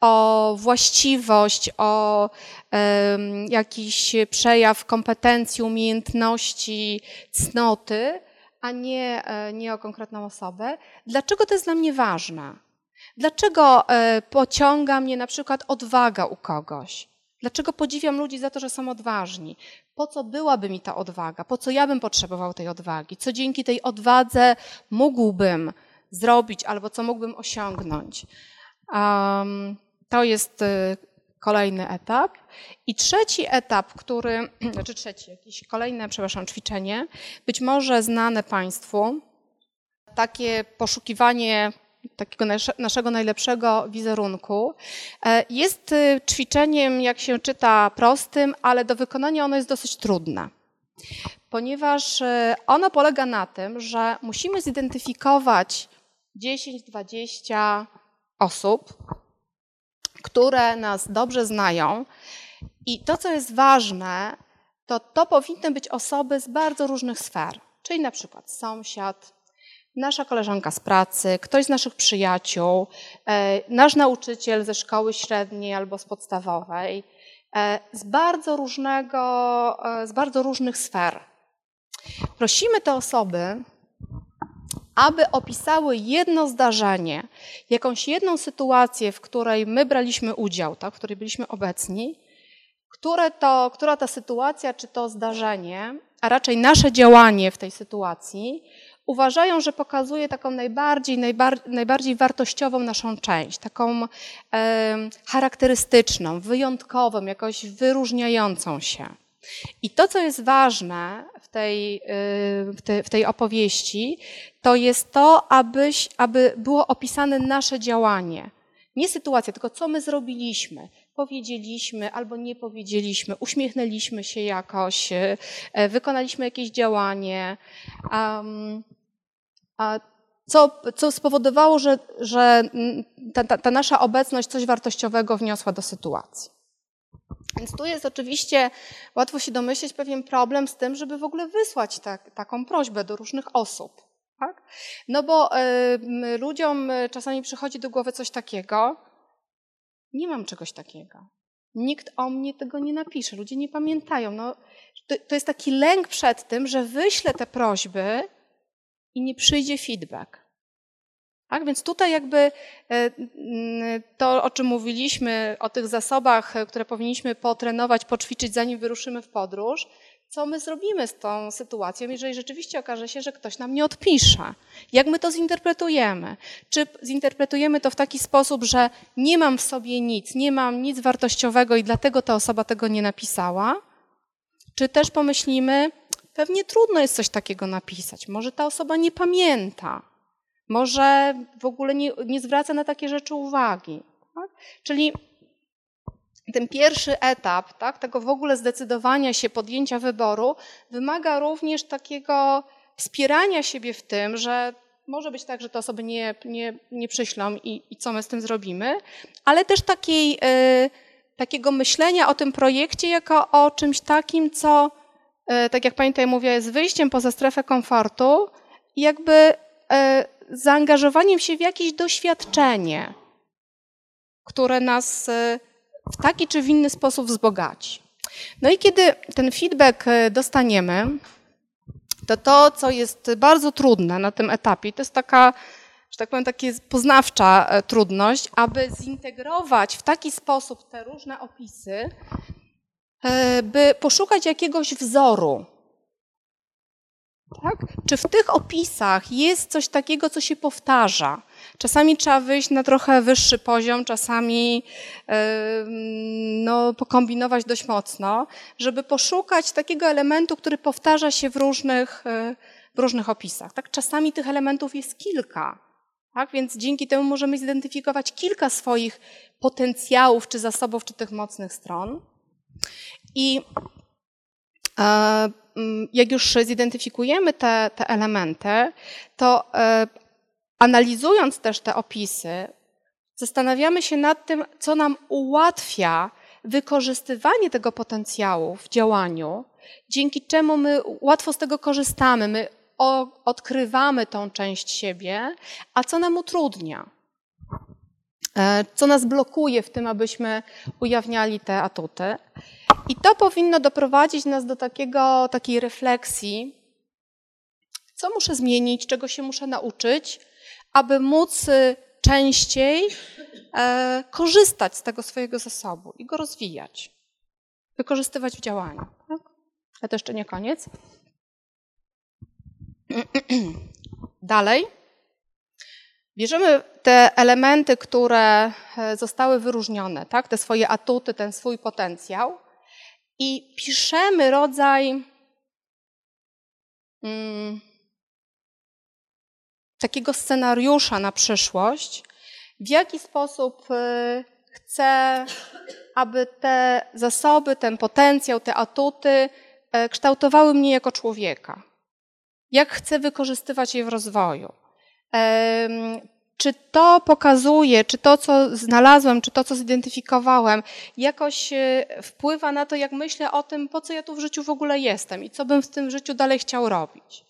o właściwość, o jakiś przejaw kompetencji, umiejętności, cnoty, a nie, e, nie o konkretną osobę. Dlaczego to jest dla mnie ważne? Dlaczego e, pociąga mnie na przykład odwaga u kogoś? Dlaczego podziwiam ludzi za to, że są odważni? Po co byłaby mi ta odwaga? Po co ja bym potrzebował tej odwagi? Co dzięki tej odwadze mógłbym zrobić albo co mógłbym osiągnąć? Um, to jest y, kolejny etap. I trzeci etap, który, znaczy trzeci, jakieś kolejne, przepraszam, ćwiczenie, być może znane Państwu, takie poszukiwanie takiego naszego najlepszego wizerunku. E, jest y, ćwiczeniem, jak się czyta, prostym, ale do wykonania ono jest dosyć trudne. Ponieważ y, ono polega na tym, że musimy zidentyfikować 10-20 osób, które nas dobrze znają. I to, co jest ważne, to to powinny być osoby z bardzo różnych sfer, czyli na przykład sąsiad, nasza koleżanka z pracy, ktoś z naszych przyjaciół, e, nasz nauczyciel ze szkoły średniej albo z podstawowej, e, z bardzo różnego, e, z bardzo różnych sfer. Prosimy te osoby, aby opisały jedno zdarzenie, jakąś jedną sytuację, w której my braliśmy udział, tak, w której byliśmy obecni, które to, która ta sytuacja czy to zdarzenie, a raczej nasze działanie w tej sytuacji, uważają, że pokazuje taką najbardziej, najbar, najbardziej wartościową naszą część, taką e, charakterystyczną, wyjątkową, jakoś wyróżniającą się. I to, co jest ważne w tej, y, w w tej opowieści, to jest to, abyś, aby było opisane nasze działanie. Nie sytuacja, tylko co my zrobiliśmy. Powiedzieliśmy albo nie powiedzieliśmy, uśmiechnęliśmy się jakoś, y, e, wykonaliśmy jakieś działanie. Co, co spowodowało, że, że ta, ta, ta nasza obecność coś wartościowego wniosła do sytuacji. Więc tu jest oczywiście, łatwo się domyśleć, pewien problem z tym, żeby w ogóle wysłać tak, taką prośbę do różnych osób. Tak? No bo y, ludziom czasami przychodzi do głowy coś takiego, nie mam czegoś takiego. Nikt o mnie tego nie napisze, ludzie nie pamiętają. No, to, to jest taki lęk przed tym, że wyślę te prośby i nie przyjdzie feedback. Tak? Więc tutaj jakby e, to, o czym mówiliśmy, o tych zasobach, e, które powinniśmy potrenować, poćwiczyć, zanim wyruszymy w podróż, co my zrobimy z tą sytuacją, jeżeli rzeczywiście okaże się, że ktoś nam nie odpisze? Jak my to zinterpretujemy? Czy zinterpretujemy to w taki sposób, że nie mam w sobie nic, nie mam nic wartościowego i dlatego ta osoba tego nie napisała? Czy też pomyślimy, pewnie trudno jest coś takiego napisać, może ta osoba nie pamięta, może w ogóle nie, nie zwraca na takie rzeczy uwagi. Tak? Czyli ten pierwszy etap tak, tego w ogóle zdecydowania się, podjęcia wyboru, wymaga również takiego wspierania siebie w tym, że może być tak, że te osoby nie, nie, nie przyślą i, i co my z tym zrobimy, ale też takiej, y, takiego myślenia o tym projekcie jako o czymś takim, co, y, tak jak pani tutaj mówiła, jest wyjściem poza strefę komfortu i jakby y, zaangażowaniem się w jakieś doświadczenie, które nas y, w taki czy w inny sposób wzbogaci. No i kiedy ten feedback y, dostaniemy, to to, co jest bardzo trudne na tym etapie, to jest taka, że tak powiem, taka poznawcza e, trudność, aby zintegrować w taki sposób te różne opisy, e, by poszukać jakiegoś wzoru, tak? Czy w tych opisach jest coś takiego, co się powtarza? Czasami trzeba wyjść na trochę wyższy poziom, czasami no, pokombinować dość mocno, żeby poszukać takiego elementu, który powtarza się w różnych, e, w różnych opisach. Tak? Czasami tych elementów jest kilka. Tak? Więc dzięki temu możemy zidentyfikować kilka swoich potencjałów, czy zasobów, czy tych mocnych stron. I e, jak już zidentyfikujemy te, te elementy, to e, analizując też te opisy, zastanawiamy się nad tym, co nam ułatwia wykorzystywanie tego potencjału w działaniu, dzięki czemu my łatwo z tego korzystamy, my odkrywamy tą część siebie, a co nam utrudnia. E, co nas blokuje w tym, abyśmy ujawniali te atuty. I to powinno doprowadzić nas do takiego, takiej refleksji, co muszę zmienić, czego się muszę nauczyć, aby móc y, częściej e, korzystać z tego swojego zasobu i go rozwijać, wykorzystywać w działaniu. Tak? Ale to jeszcze nie koniec. Dalej. Bierzemy te elementy, które e, zostały wyróżnione, tak? te swoje atuty, ten swój potencjał i piszemy rodzaj mm, takiego scenariusza na przyszłość, w jaki sposób y, chcę, aby te zasoby, ten potencjał, te atuty y, kształtowały mnie jako człowieka. Jak chcę wykorzystywać je w rozwoju czy to pokazuje, czy to, co znalazłem, czy to, co zidentyfikowałem, jakoś e, wpływa na to, jak myślę o tym, po co ja tu w życiu w ogóle jestem i co bym w tym życiu dalej chciał robić.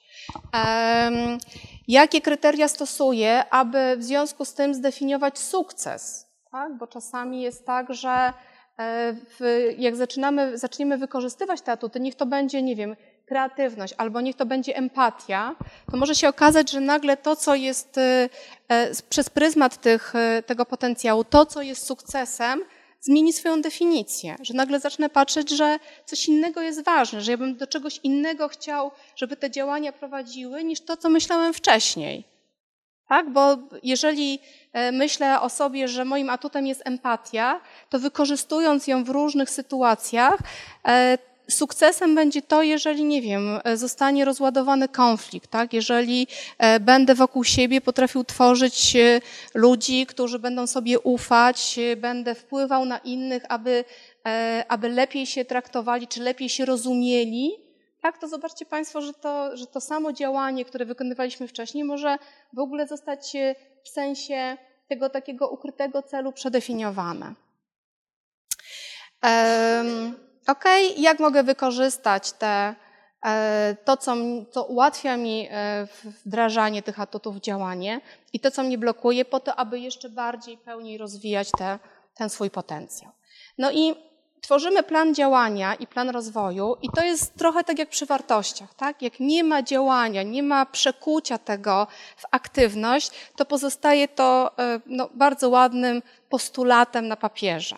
Jakie kryteria stosuję, aby w związku z tym zdefiniować sukces? Tak? Bo czasami jest tak, że e, w, jak zaczynamy, zaczniemy wykorzystywać te atuty, niech to będzie, nie wiem, kreatywność, albo niech to będzie empatia, to może się okazać, że nagle to, co jest y, e, przez pryzmat tych, y, tego potencjału, to, co jest sukcesem, zmieni swoją definicję, że nagle zacznę patrzeć, że coś innego jest ważne, że ja bym do czegoś innego chciał, żeby te działania prowadziły, niż to, co myślałem wcześniej. Tak? Bo jeżeli e, myślę o sobie, że moim atutem jest empatia, to wykorzystując ją w różnych sytuacjach, e, sukcesem będzie to, jeżeli, nie wiem, e, zostanie rozładowany konflikt, tak? jeżeli będę wokół siebie potrafił tworzyć ludzi, którzy będą sobie ufać, będę wpływał na innych, aby, aby lepiej się traktowali, czy lepiej się rozumieli, tak, to zobaczcie Państwo, że to, że to samo działanie, które wykonywaliśmy wcześniej, może w ogóle zostać e, w sensie tego takiego ukrytego celu przedefiniowane. Um, ok, jak mogę wykorzystać te, e, to, co, co ułatwia mi e, wdrażanie tych atutów w działanie i to, co mnie blokuje, po to, aby jeszcze bardziej, pełniej rozwijać te, ten swój potencjał. No i tworzymy plan działania i plan rozwoju, i to jest trochę tak jak przy wartościach, tak? Jak nie ma działania, nie ma przekucia tego w aktywność, to pozostaje to e, no, bardzo ładnym postulatem na papierze.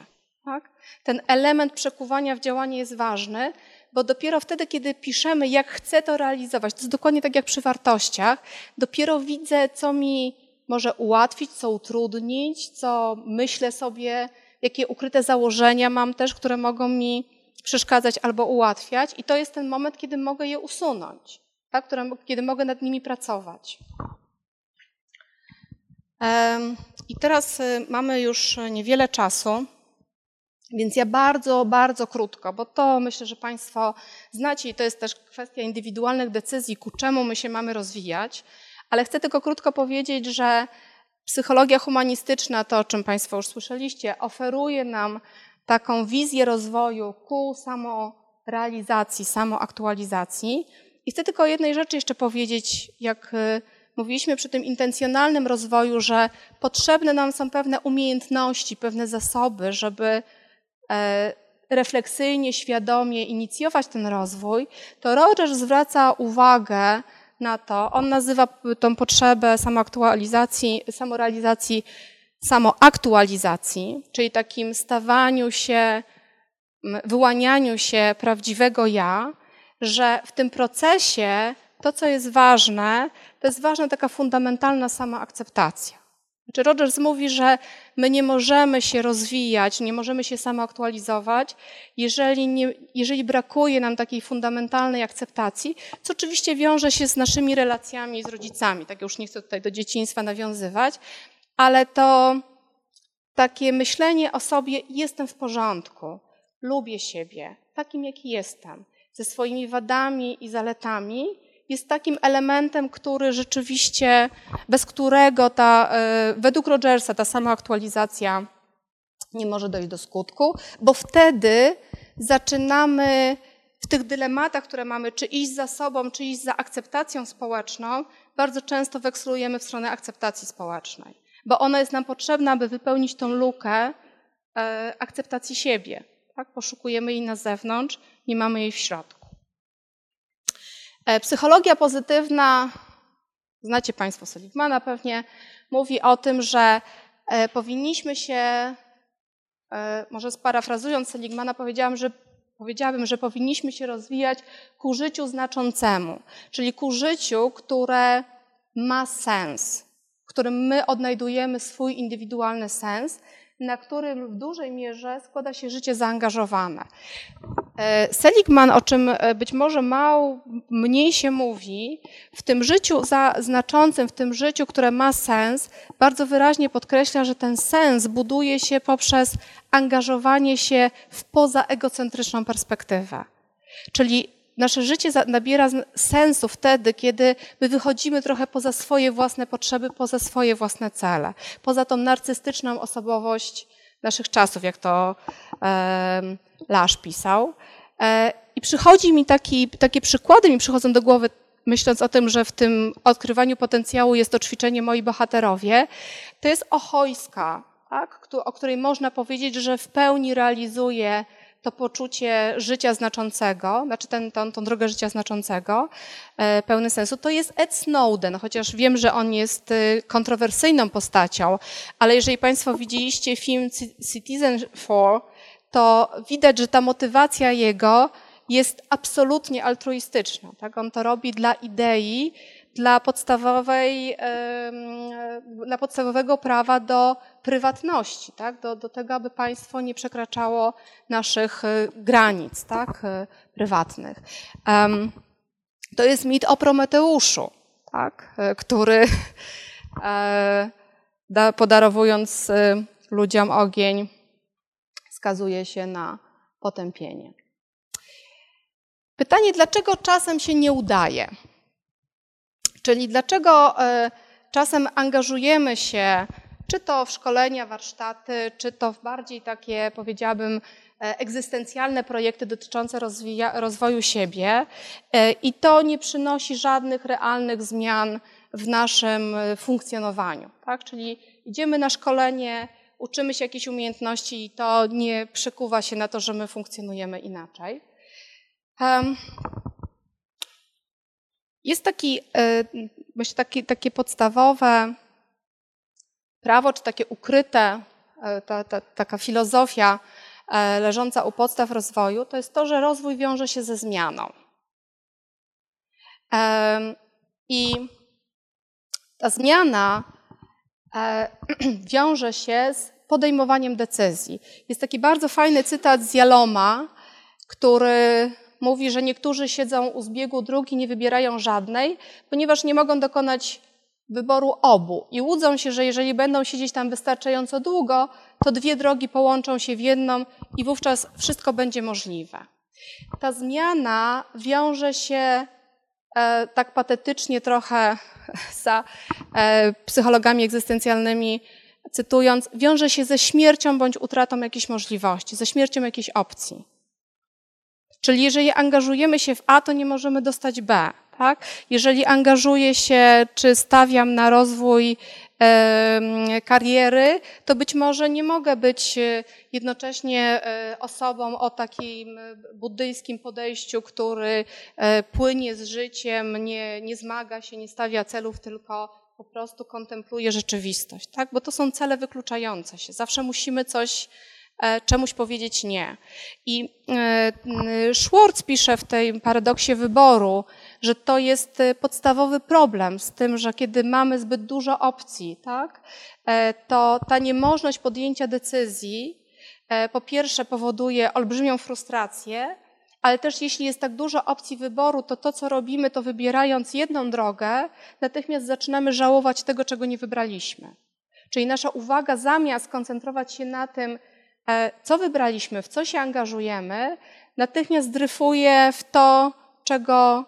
Ten element przekuwania w działanie jest ważny, bo dopiero wtedy, kiedy piszemy, jak chcę to realizować, to jest dokładnie tak jak przy wartościach, dopiero widzę, co mi może ułatwić, co utrudnić, co myślę sobie, jakie ukryte założenia mam też, które mogą mi przeszkadzać albo ułatwiać, i to jest ten moment, kiedy mogę je usunąć, tak? Które, kiedy mogę nad nimi pracować. I teraz y, mamy już niewiele czasu, więc ja bardzo, bardzo krótko, bo to myślę, że Państwo znacie i to jest też kwestia indywidualnych decyzji, ku czemu my się mamy rozwijać, ale chcę tylko krótko powiedzieć, że Psychologia humanistyczna, to o czym Państwo już słyszeliście, oferuje nam taką wizję rozwoju ku samorealizacji, samoaktualizacji. I chcę tylko o jednej rzeczy jeszcze powiedzieć, jak y, mówiliśmy przy tym intencjonalnym rozwoju, że potrzebne nam są pewne umiejętności, pewne zasoby, żeby refleksyjnie, świadomie inicjować ten rozwój, to Rogers zwraca uwagę na to. On nazywa tą potrzebę samoaktualizacji, samorealizacji samoaktualizacji, czyli takim stawaniu się, wyłanianiu się prawdziwego ja, że w tym procesie to, co jest ważne, to jest ważna taka fundamentalna samoakceptacja. Znaczy Rogers mówi, że my nie możemy się rozwijać, nie możemy się samoaktualizować, jeżeli, nie, jeżeli brakuje nam takiej fundamentalnej akceptacji, co oczywiście wiąże się z naszymi relacjami z rodzicami. Tak już nie chcę tutaj do dzieciństwa nawiązywać, ale to takie myślenie o sobie jestem w porządku, lubię siebie, takim jaki jestem, ze swoimi wadami i zaletami, jest takim elementem, który rzeczywiście, bez którego ta, e, według Rogersa ta sama aktualizacja nie może dojść do skutku, bo wtedy zaczynamy w tych dylematach, które mamy, czy iść za sobą, czy iść za akceptacją społeczną, bardzo często wekslujemy w stronę akceptacji społecznej, bo ona jest nam potrzebna, aby wypełnić tą lukę e, akceptacji siebie. Tak? Poszukujemy jej na zewnątrz, nie mamy jej w środku. E, psychologia pozytywna, znacie Państwo Seligmana pewnie, mówi o tym, że e, powinniśmy się, e, może sparafrazując Seligmana, powiedziałam, że, powiedziałabym, że powinniśmy się rozwijać ku życiu znaczącemu, czyli ku życiu, które ma sens, w którym my odnajdujemy swój indywidualny sens na którym w dużej mierze składa się życie zaangażowane. E, Seligman, o czym e, być może mało mniej się mówi, w tym życiu za, znaczącym, w tym życiu, które ma sens, bardzo wyraźnie podkreśla, że ten sens buduje się poprzez angażowanie się w pozaegocentryczną perspektywę. Czyli Nasze życie nabiera sensu wtedy, kiedy my wychodzimy trochę poza swoje własne potrzeby, poza swoje własne cele, poza tą narcystyczną osobowość naszych czasów, jak to e, Lasz pisał. E, I przychodzi mi taki, takie przykłady, mi przychodzą do głowy, myśląc o tym, że w tym odkrywaniu potencjału jest to ćwiczenie moi bohaterowie. To jest Ochojska, tak, o której można powiedzieć, że w pełni realizuje to poczucie życia znaczącego, znaczy ten, tą, tą drogę życia znaczącego, e, pełny sensu, to jest Ed Snowden, chociaż wiem, że on jest e, kontrowersyjną postacią, ale jeżeli Państwo widzieliście film Citizen 4, to widać, że ta motywacja jego jest absolutnie altruistyczna. Tak? On to robi dla idei, dla, podstawowej, dla podstawowego prawa do prywatności, tak? do, do tego, aby państwo nie przekraczało naszych e, granic tak? E, prywatnych. To jest mit o Prometeuszu, tak? E, który podarowując ludziom ogień, skazuje się na potępienie. Pytanie, dlaczego czasem się nie udaje? Czyli dlaczego e, czasem angażujemy się, czy to w szkolenia, warsztaty, czy to w bardziej takie, powiedziałabym, e, egzystencjalne projekty dotyczące rozwija, rozwoju siebie e, i to nie przynosi żadnych realnych zmian w naszym funkcjonowaniu. Tak? Czyli idziemy na szkolenie, uczymy się jakichś umiejętności i to nie przekuwa się na to, że my funkcjonujemy inaczej. Jest taki, e, myślę, taki, takie podstawowe prawo, czy takie ukryte, e, ta, ta, taka filozofia e, leżąca u podstaw rozwoju, to jest to, że rozwój wiąże się ze zmianą. I ta zmiana wiąże się z podejmowaniem decyzji. Jest taki bardzo fajny cytat z Jaloma, który mówi, że niektórzy siedzą u zbiegu dróg i nie wybierają żadnej, ponieważ nie mogą dokonać wyboru obu i łudzą się, że jeżeli będą siedzieć tam wystarczająco długo, to dwie drogi połączą się w jedną i wówczas wszystko będzie możliwe. Ta zmiana wiąże się e, tak patetycznie trochę za e, psychologami egzystencjalnymi, cytując, wiąże się ze śmiercią bądź utratą jakiejś możliwości, ze śmiercią jakiejś opcji. Czyli jeżeli angażujemy się w A, to nie możemy dostać B. Tak? Jeżeli angażuję się, czy stawiam na rozwój kariery, to być może nie mogę być e, jednocześnie e, osobą o takim e, buddyjskim podejściu, który płynie z życiem, nie, nie zmaga się, nie stawia celów, tylko po prostu kontempluje rzeczywistość. Tak? Bo to są cele wykluczające się. Zawsze musimy coś czemuś powiedzieć nie. I e, Schwartz pisze w tej paradoksie wyboru, że to jest e, podstawowy problem z tym, że kiedy mamy zbyt dużo opcji, tak, to ta niemożność podjęcia decyzji po pierwsze powoduje olbrzymią frustrację, ale też jeśli jest tak dużo opcji wyboru, to to, co robimy, to wybierając jedną drogę, natychmiast zaczynamy żałować tego, czego nie wybraliśmy. Czyli nasza uwaga zamiast koncentrować się na tym, E, co wybraliśmy, w co się angażujemy, natychmiast dryfuje w to, czego,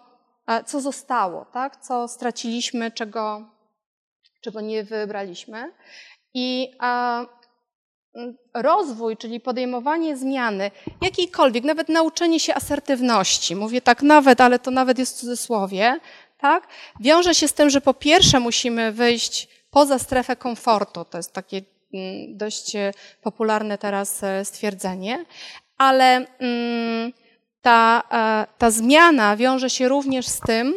e, co zostało, tak? co straciliśmy, czego, czego nie wybraliśmy. I a, rozwój, czyli podejmowanie zmiany, jakiejkolwiek, nawet nauczenie się asertywności, mówię tak nawet, ale to nawet jest w cudzysłowie, tak? wiąże się z tym, że po pierwsze musimy wyjść poza strefę komfortu, to jest takie dość e, popularne teraz e, stwierdzenie, ale mm, ta, e, ta zmiana wiąże się również z tym,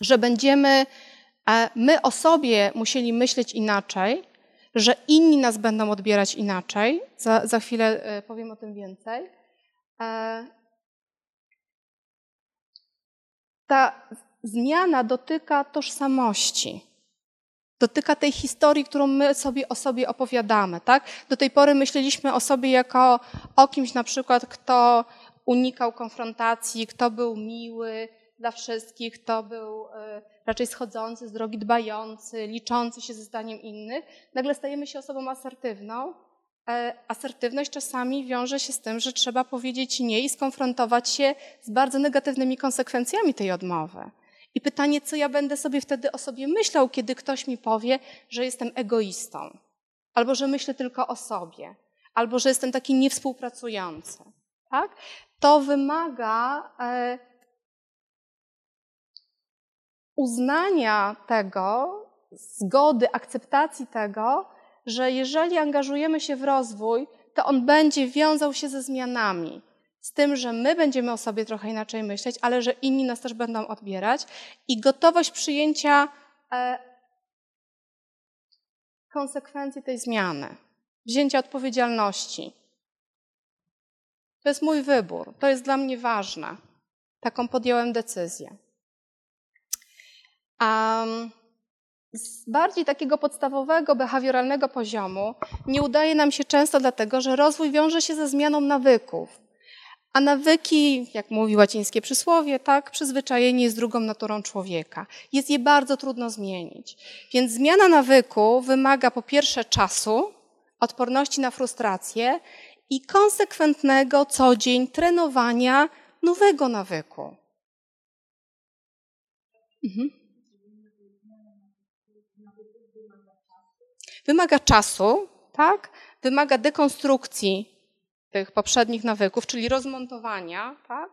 że będziemy my o sobie musieli myśleć inaczej, że inni nas będą odbierać inaczej. Za, za chwilę powiem o tym więcej. Ta zmiana dotyka tożsamości dotyka tej historii, którą my sobie o sobie opowiadamy. Tak? Do tej pory myśleliśmy o sobie jako o kimś na przykład, kto unikał konfrontacji, kto był miły dla wszystkich, kto był e, raczej schodzący z drogi, dbający, liczący się ze zdaniem innych. Nagle stajemy się osobą asertywną. E, asertywność czasami wiąże się z tym, że trzeba powiedzieć nie i skonfrontować się z bardzo negatywnymi konsekwencjami tej odmowy. I pytanie, co ja będę sobie wtedy o sobie myślał, kiedy ktoś mi powie, że jestem egoistą, albo że myślę tylko o sobie, albo że jestem taki niewspółpracujący. Tak? To wymaga e, uznania tego, zgody, akceptacji tego, że jeżeli angażujemy się w rozwój, to on będzie wiązał się ze zmianami. Z tym, że my będziemy o sobie trochę inaczej myśleć, ale że inni nas też będą odbierać i gotowość przyjęcia e, konsekwencji tej zmiany, wzięcia odpowiedzialności. To jest mój wybór, to jest dla mnie ważne. Taką podjąłem decyzję. Um, z bardziej takiego podstawowego, behawioralnego poziomu nie udaje nam się często dlatego, że rozwój wiąże się ze zmianą nawyków. A nawyki, jak mówi łacińskie przysłowie, tak, przyzwyczajenie jest drugą naturą człowieka. Jest je bardzo trudno zmienić. Więc zmiana nawyku wymaga po pierwsze czasu, odporności na frustrację i konsekwentnego co dzień trenowania nowego nawyku. Mhm. Wymaga czasu, tak? Wymaga dekonstrukcji tych poprzednich nawyków, czyli rozmontowania, tak?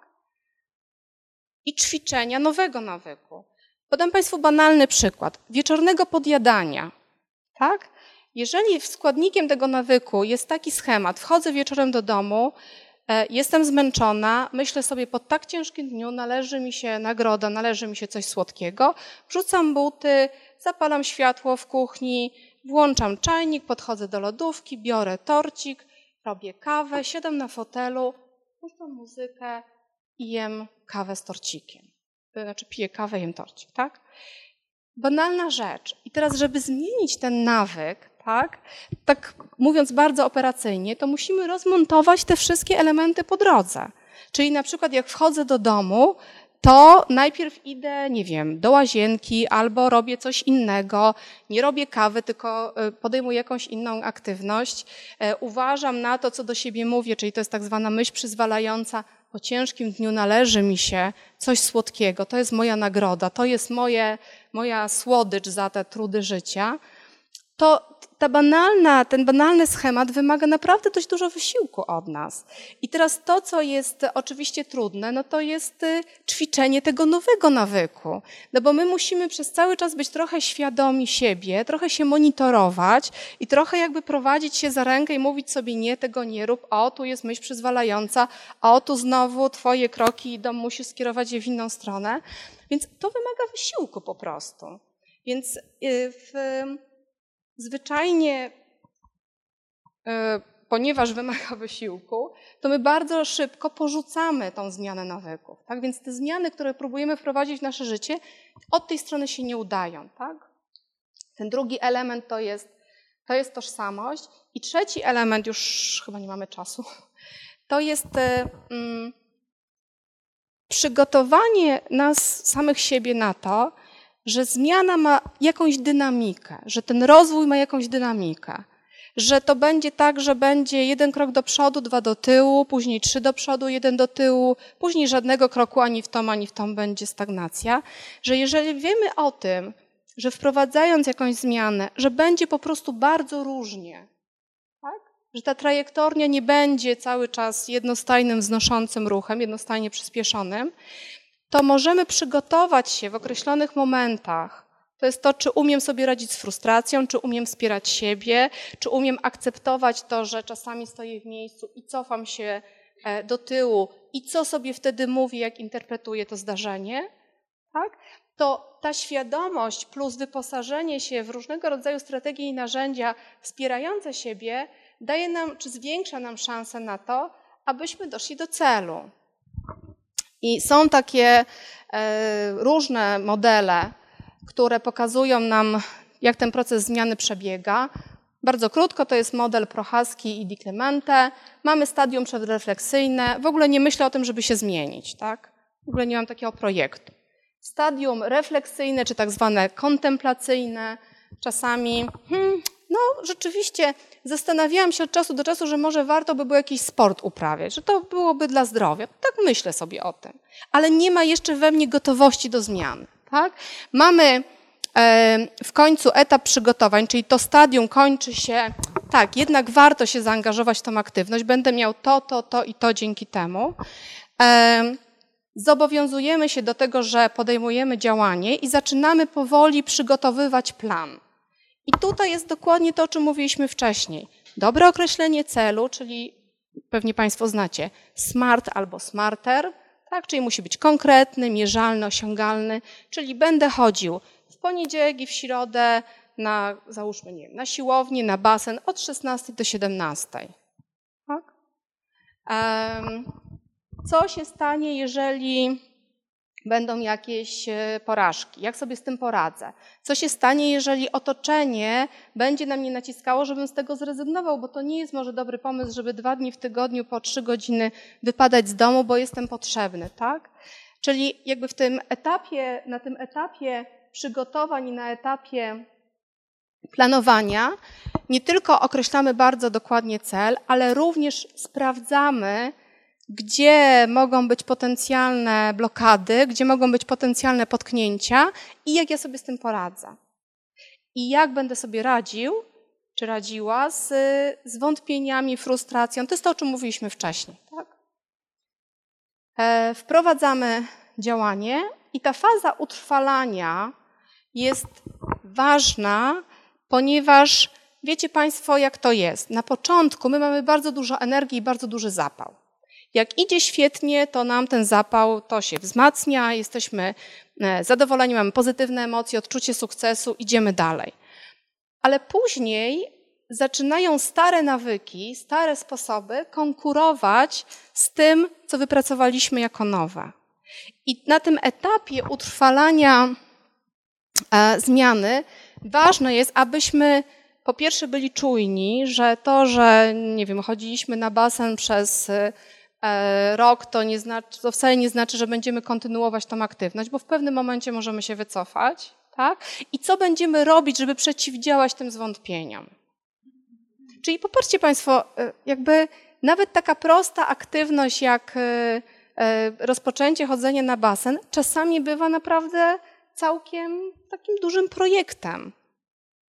I ćwiczenia nowego nawyku. Podam Państwu banalny przykład. Wieczornego podjadania, tak? Jeżeli składnikiem tego nawyku jest taki schemat, wchodzę wieczorem do domu, e, jestem zmęczona, myślę sobie, po tak ciężkim dniu należy mi się nagroda, należy mi się coś słodkiego, wrzucam buty, zapalam światło w kuchni, włączam czajnik, podchodzę do lodówki, biorę torcik, robię kawę, siadam na fotelu, puszczam muzykę i jem kawę z torcikiem. Znaczy piję kawę, jem torcik, tak? Banalna rzecz. I teraz, żeby zmienić ten nawyk, tak, tak mówiąc bardzo operacyjnie, to musimy rozmontować te wszystkie elementy po drodze. Czyli na przykład jak wchodzę do domu, to najpierw idę, nie wiem, do łazienki albo robię coś innego, nie robię kawy, tylko e, podejmuję jakąś inną aktywność. E, uważam na to, co do siebie mówię, czyli to jest tak zwana myśl przyzwalająca. Po ciężkim dniu należy mi się coś słodkiego, to jest moja nagroda, to jest moje, moja słodycz za te trudy życia. To ta banalna, ten banalny schemat wymaga naprawdę dość dużo wysiłku od nas. I teraz to, co jest oczywiście trudne, no to jest y, ćwiczenie tego nowego nawyku. No bo my musimy przez cały czas być trochę świadomi siebie, trochę się monitorować i trochę jakby prowadzić się za rękę i mówić sobie nie, tego nie rób, o, tu jest myśl przyzwalająca, o, tu znowu twoje kroki idą, musisz skierować je w inną stronę. Więc to wymaga wysiłku po prostu. Więc y, w zwyczajnie, e, ponieważ wymaga wysiłku, to my bardzo szybko porzucamy tą zmianę nawyków. Tak? Więc te zmiany, które próbujemy wprowadzić w nasze życie, od tej strony się nie udają. Tak? Ten drugi element to jest, to jest tożsamość. I trzeci element, już chyba nie mamy czasu, to jest e, mm, przygotowanie nas samych siebie na to, że zmiana ma jakąś dynamikę, że ten rozwój ma jakąś dynamikę, że to będzie tak, że będzie jeden krok do przodu, dwa do tyłu, później trzy do przodu, jeden do tyłu, później żadnego kroku ani w tom, ani w tom będzie stagnacja, że jeżeli wiemy o tym, że wprowadzając jakąś zmianę, że będzie po prostu bardzo różnie, tak? że ta trajektoria nie będzie cały czas jednostajnym, wznoszącym ruchem, jednostajnie przyspieszonym, to możemy przygotować się w określonych momentach. To jest to, czy umiem sobie radzić z frustracją, czy umiem wspierać siebie, czy umiem akceptować to, że czasami stoję w miejscu i cofam się e, do tyłu i co sobie wtedy mówię, jak interpretuję to zdarzenie, tak? to ta świadomość plus wyposażenie się w różnego rodzaju strategie i narzędzia wspierające siebie daje nam, czy zwiększa nam szansę na to, abyśmy doszli do celu. I są takie e, różne modele, które pokazują nam, jak ten proces zmiany przebiega. Bardzo krótko to jest model Prochaski i Di Clemente. Mamy stadium przedrefleksyjne. W ogóle nie myślę o tym, żeby się zmienić. Tak? W ogóle nie mam takiego projektu. Stadium refleksyjne, czy tak zwane kontemplacyjne. Czasami hmm, no rzeczywiście zastanawiałam się od czasu do czasu, że może warto by było jakiś sport uprawiać, że to byłoby dla zdrowia. Tak myślę sobie o tym. Ale nie ma jeszcze we mnie gotowości do zmian. Tak? Mamy e, w końcu etap przygotowań, czyli to stadium kończy się, tak, jednak warto się zaangażować w tą aktywność, będę miał to, to, to i to dzięki temu. E, zobowiązujemy się do tego, że podejmujemy działanie i zaczynamy powoli przygotowywać plan. I tutaj jest dokładnie to, o czym mówiliśmy wcześniej. Dobre określenie celu, czyli pewnie Państwo znacie SMART albo SMARTER, tak? czyli musi być konkretny, mierzalny, osiągalny, czyli będę chodził w poniedziałek i w środę na, załóżmy, nie wiem, na siłownię, na basen od 16 do 17. Tak? Co się stanie, jeżeli będą jakieś e, porażki? Jak sobie z tym poradzę? Co się stanie, jeżeli otoczenie będzie na mnie naciskało, żebym z tego zrezygnował, bo to nie jest może dobry pomysł, żeby dwa dni w tygodniu po trzy godziny wypadać z domu, bo jestem potrzebny, tak? Czyli jakby w tym etapie, na tym etapie przygotowań i na etapie planowania nie tylko określamy bardzo dokładnie cel, ale również sprawdzamy, gdzie mogą być potencjalne blokady, gdzie mogą być potencjalne potknięcia i jak ja sobie z tym poradzę. I jak będę sobie radził, czy radziła z, z wątpieniami, frustracją. To jest to, o czym mówiliśmy wcześniej. Tak? E, wprowadzamy działanie i ta faza utrwalania jest ważna, ponieważ wiecie Państwo, jak to jest. Na początku my mamy bardzo dużo energii i bardzo duży zapał. Jak idzie świetnie, to nam ten zapał to się wzmacnia, jesteśmy e, zadowoleni, mamy pozytywne emocje, odczucie sukcesu, idziemy dalej. Ale później zaczynają stare nawyki, stare sposoby konkurować z tym, co wypracowaliśmy jako nowe. I na tym etapie utrwalania e, zmiany ważne jest, abyśmy po pierwsze byli czujni, że to, że nie wiem, chodziliśmy na basen przez e, rok, to, nie znaczy, to wcale nie znaczy, że będziemy kontynuować tą aktywność, bo w pewnym momencie możemy się wycofać. Tak? I co będziemy robić, żeby przeciwdziałać tym zwątpieniom? Czyli popatrzcie Państwo, e, jakby nawet taka prosta aktywność jak e, rozpoczęcie chodzenia na basen czasami bywa naprawdę całkiem takim dużym projektem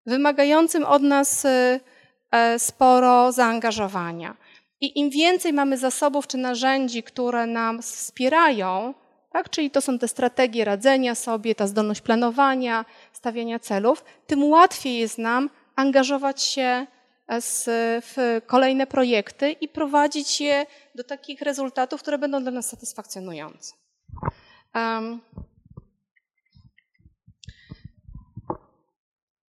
wymagającym od nas e, sporo zaangażowania. I im więcej mamy zasobów czy narzędzi, które nam wspierają, tak, czyli to są te strategie radzenia sobie, ta zdolność planowania, stawiania celów, tym łatwiej jest nam angażować się e, w kolejne projekty i prowadzić je do takich rezultatów, które będą dla nas satysfakcjonujące.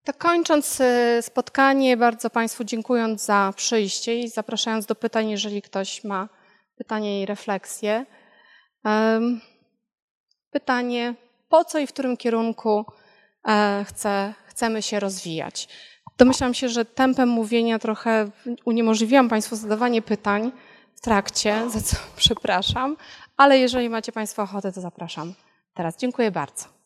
Tak kończąc y, spotkanie, bardzo Państwu dziękując za przyjście i zapraszając do pytań, jeżeli ktoś ma pytanie i refleksje. Pytanie, po co i w którym kierunku e, chce, chcemy się rozwijać? Domyślam się, że tempem mówienia trochę uniemożliwiłam Państwu zadawanie pytań w trakcie, za co przepraszam, ale jeżeli macie Państwo ochotę, to zapraszam teraz. Dziękuję bardzo.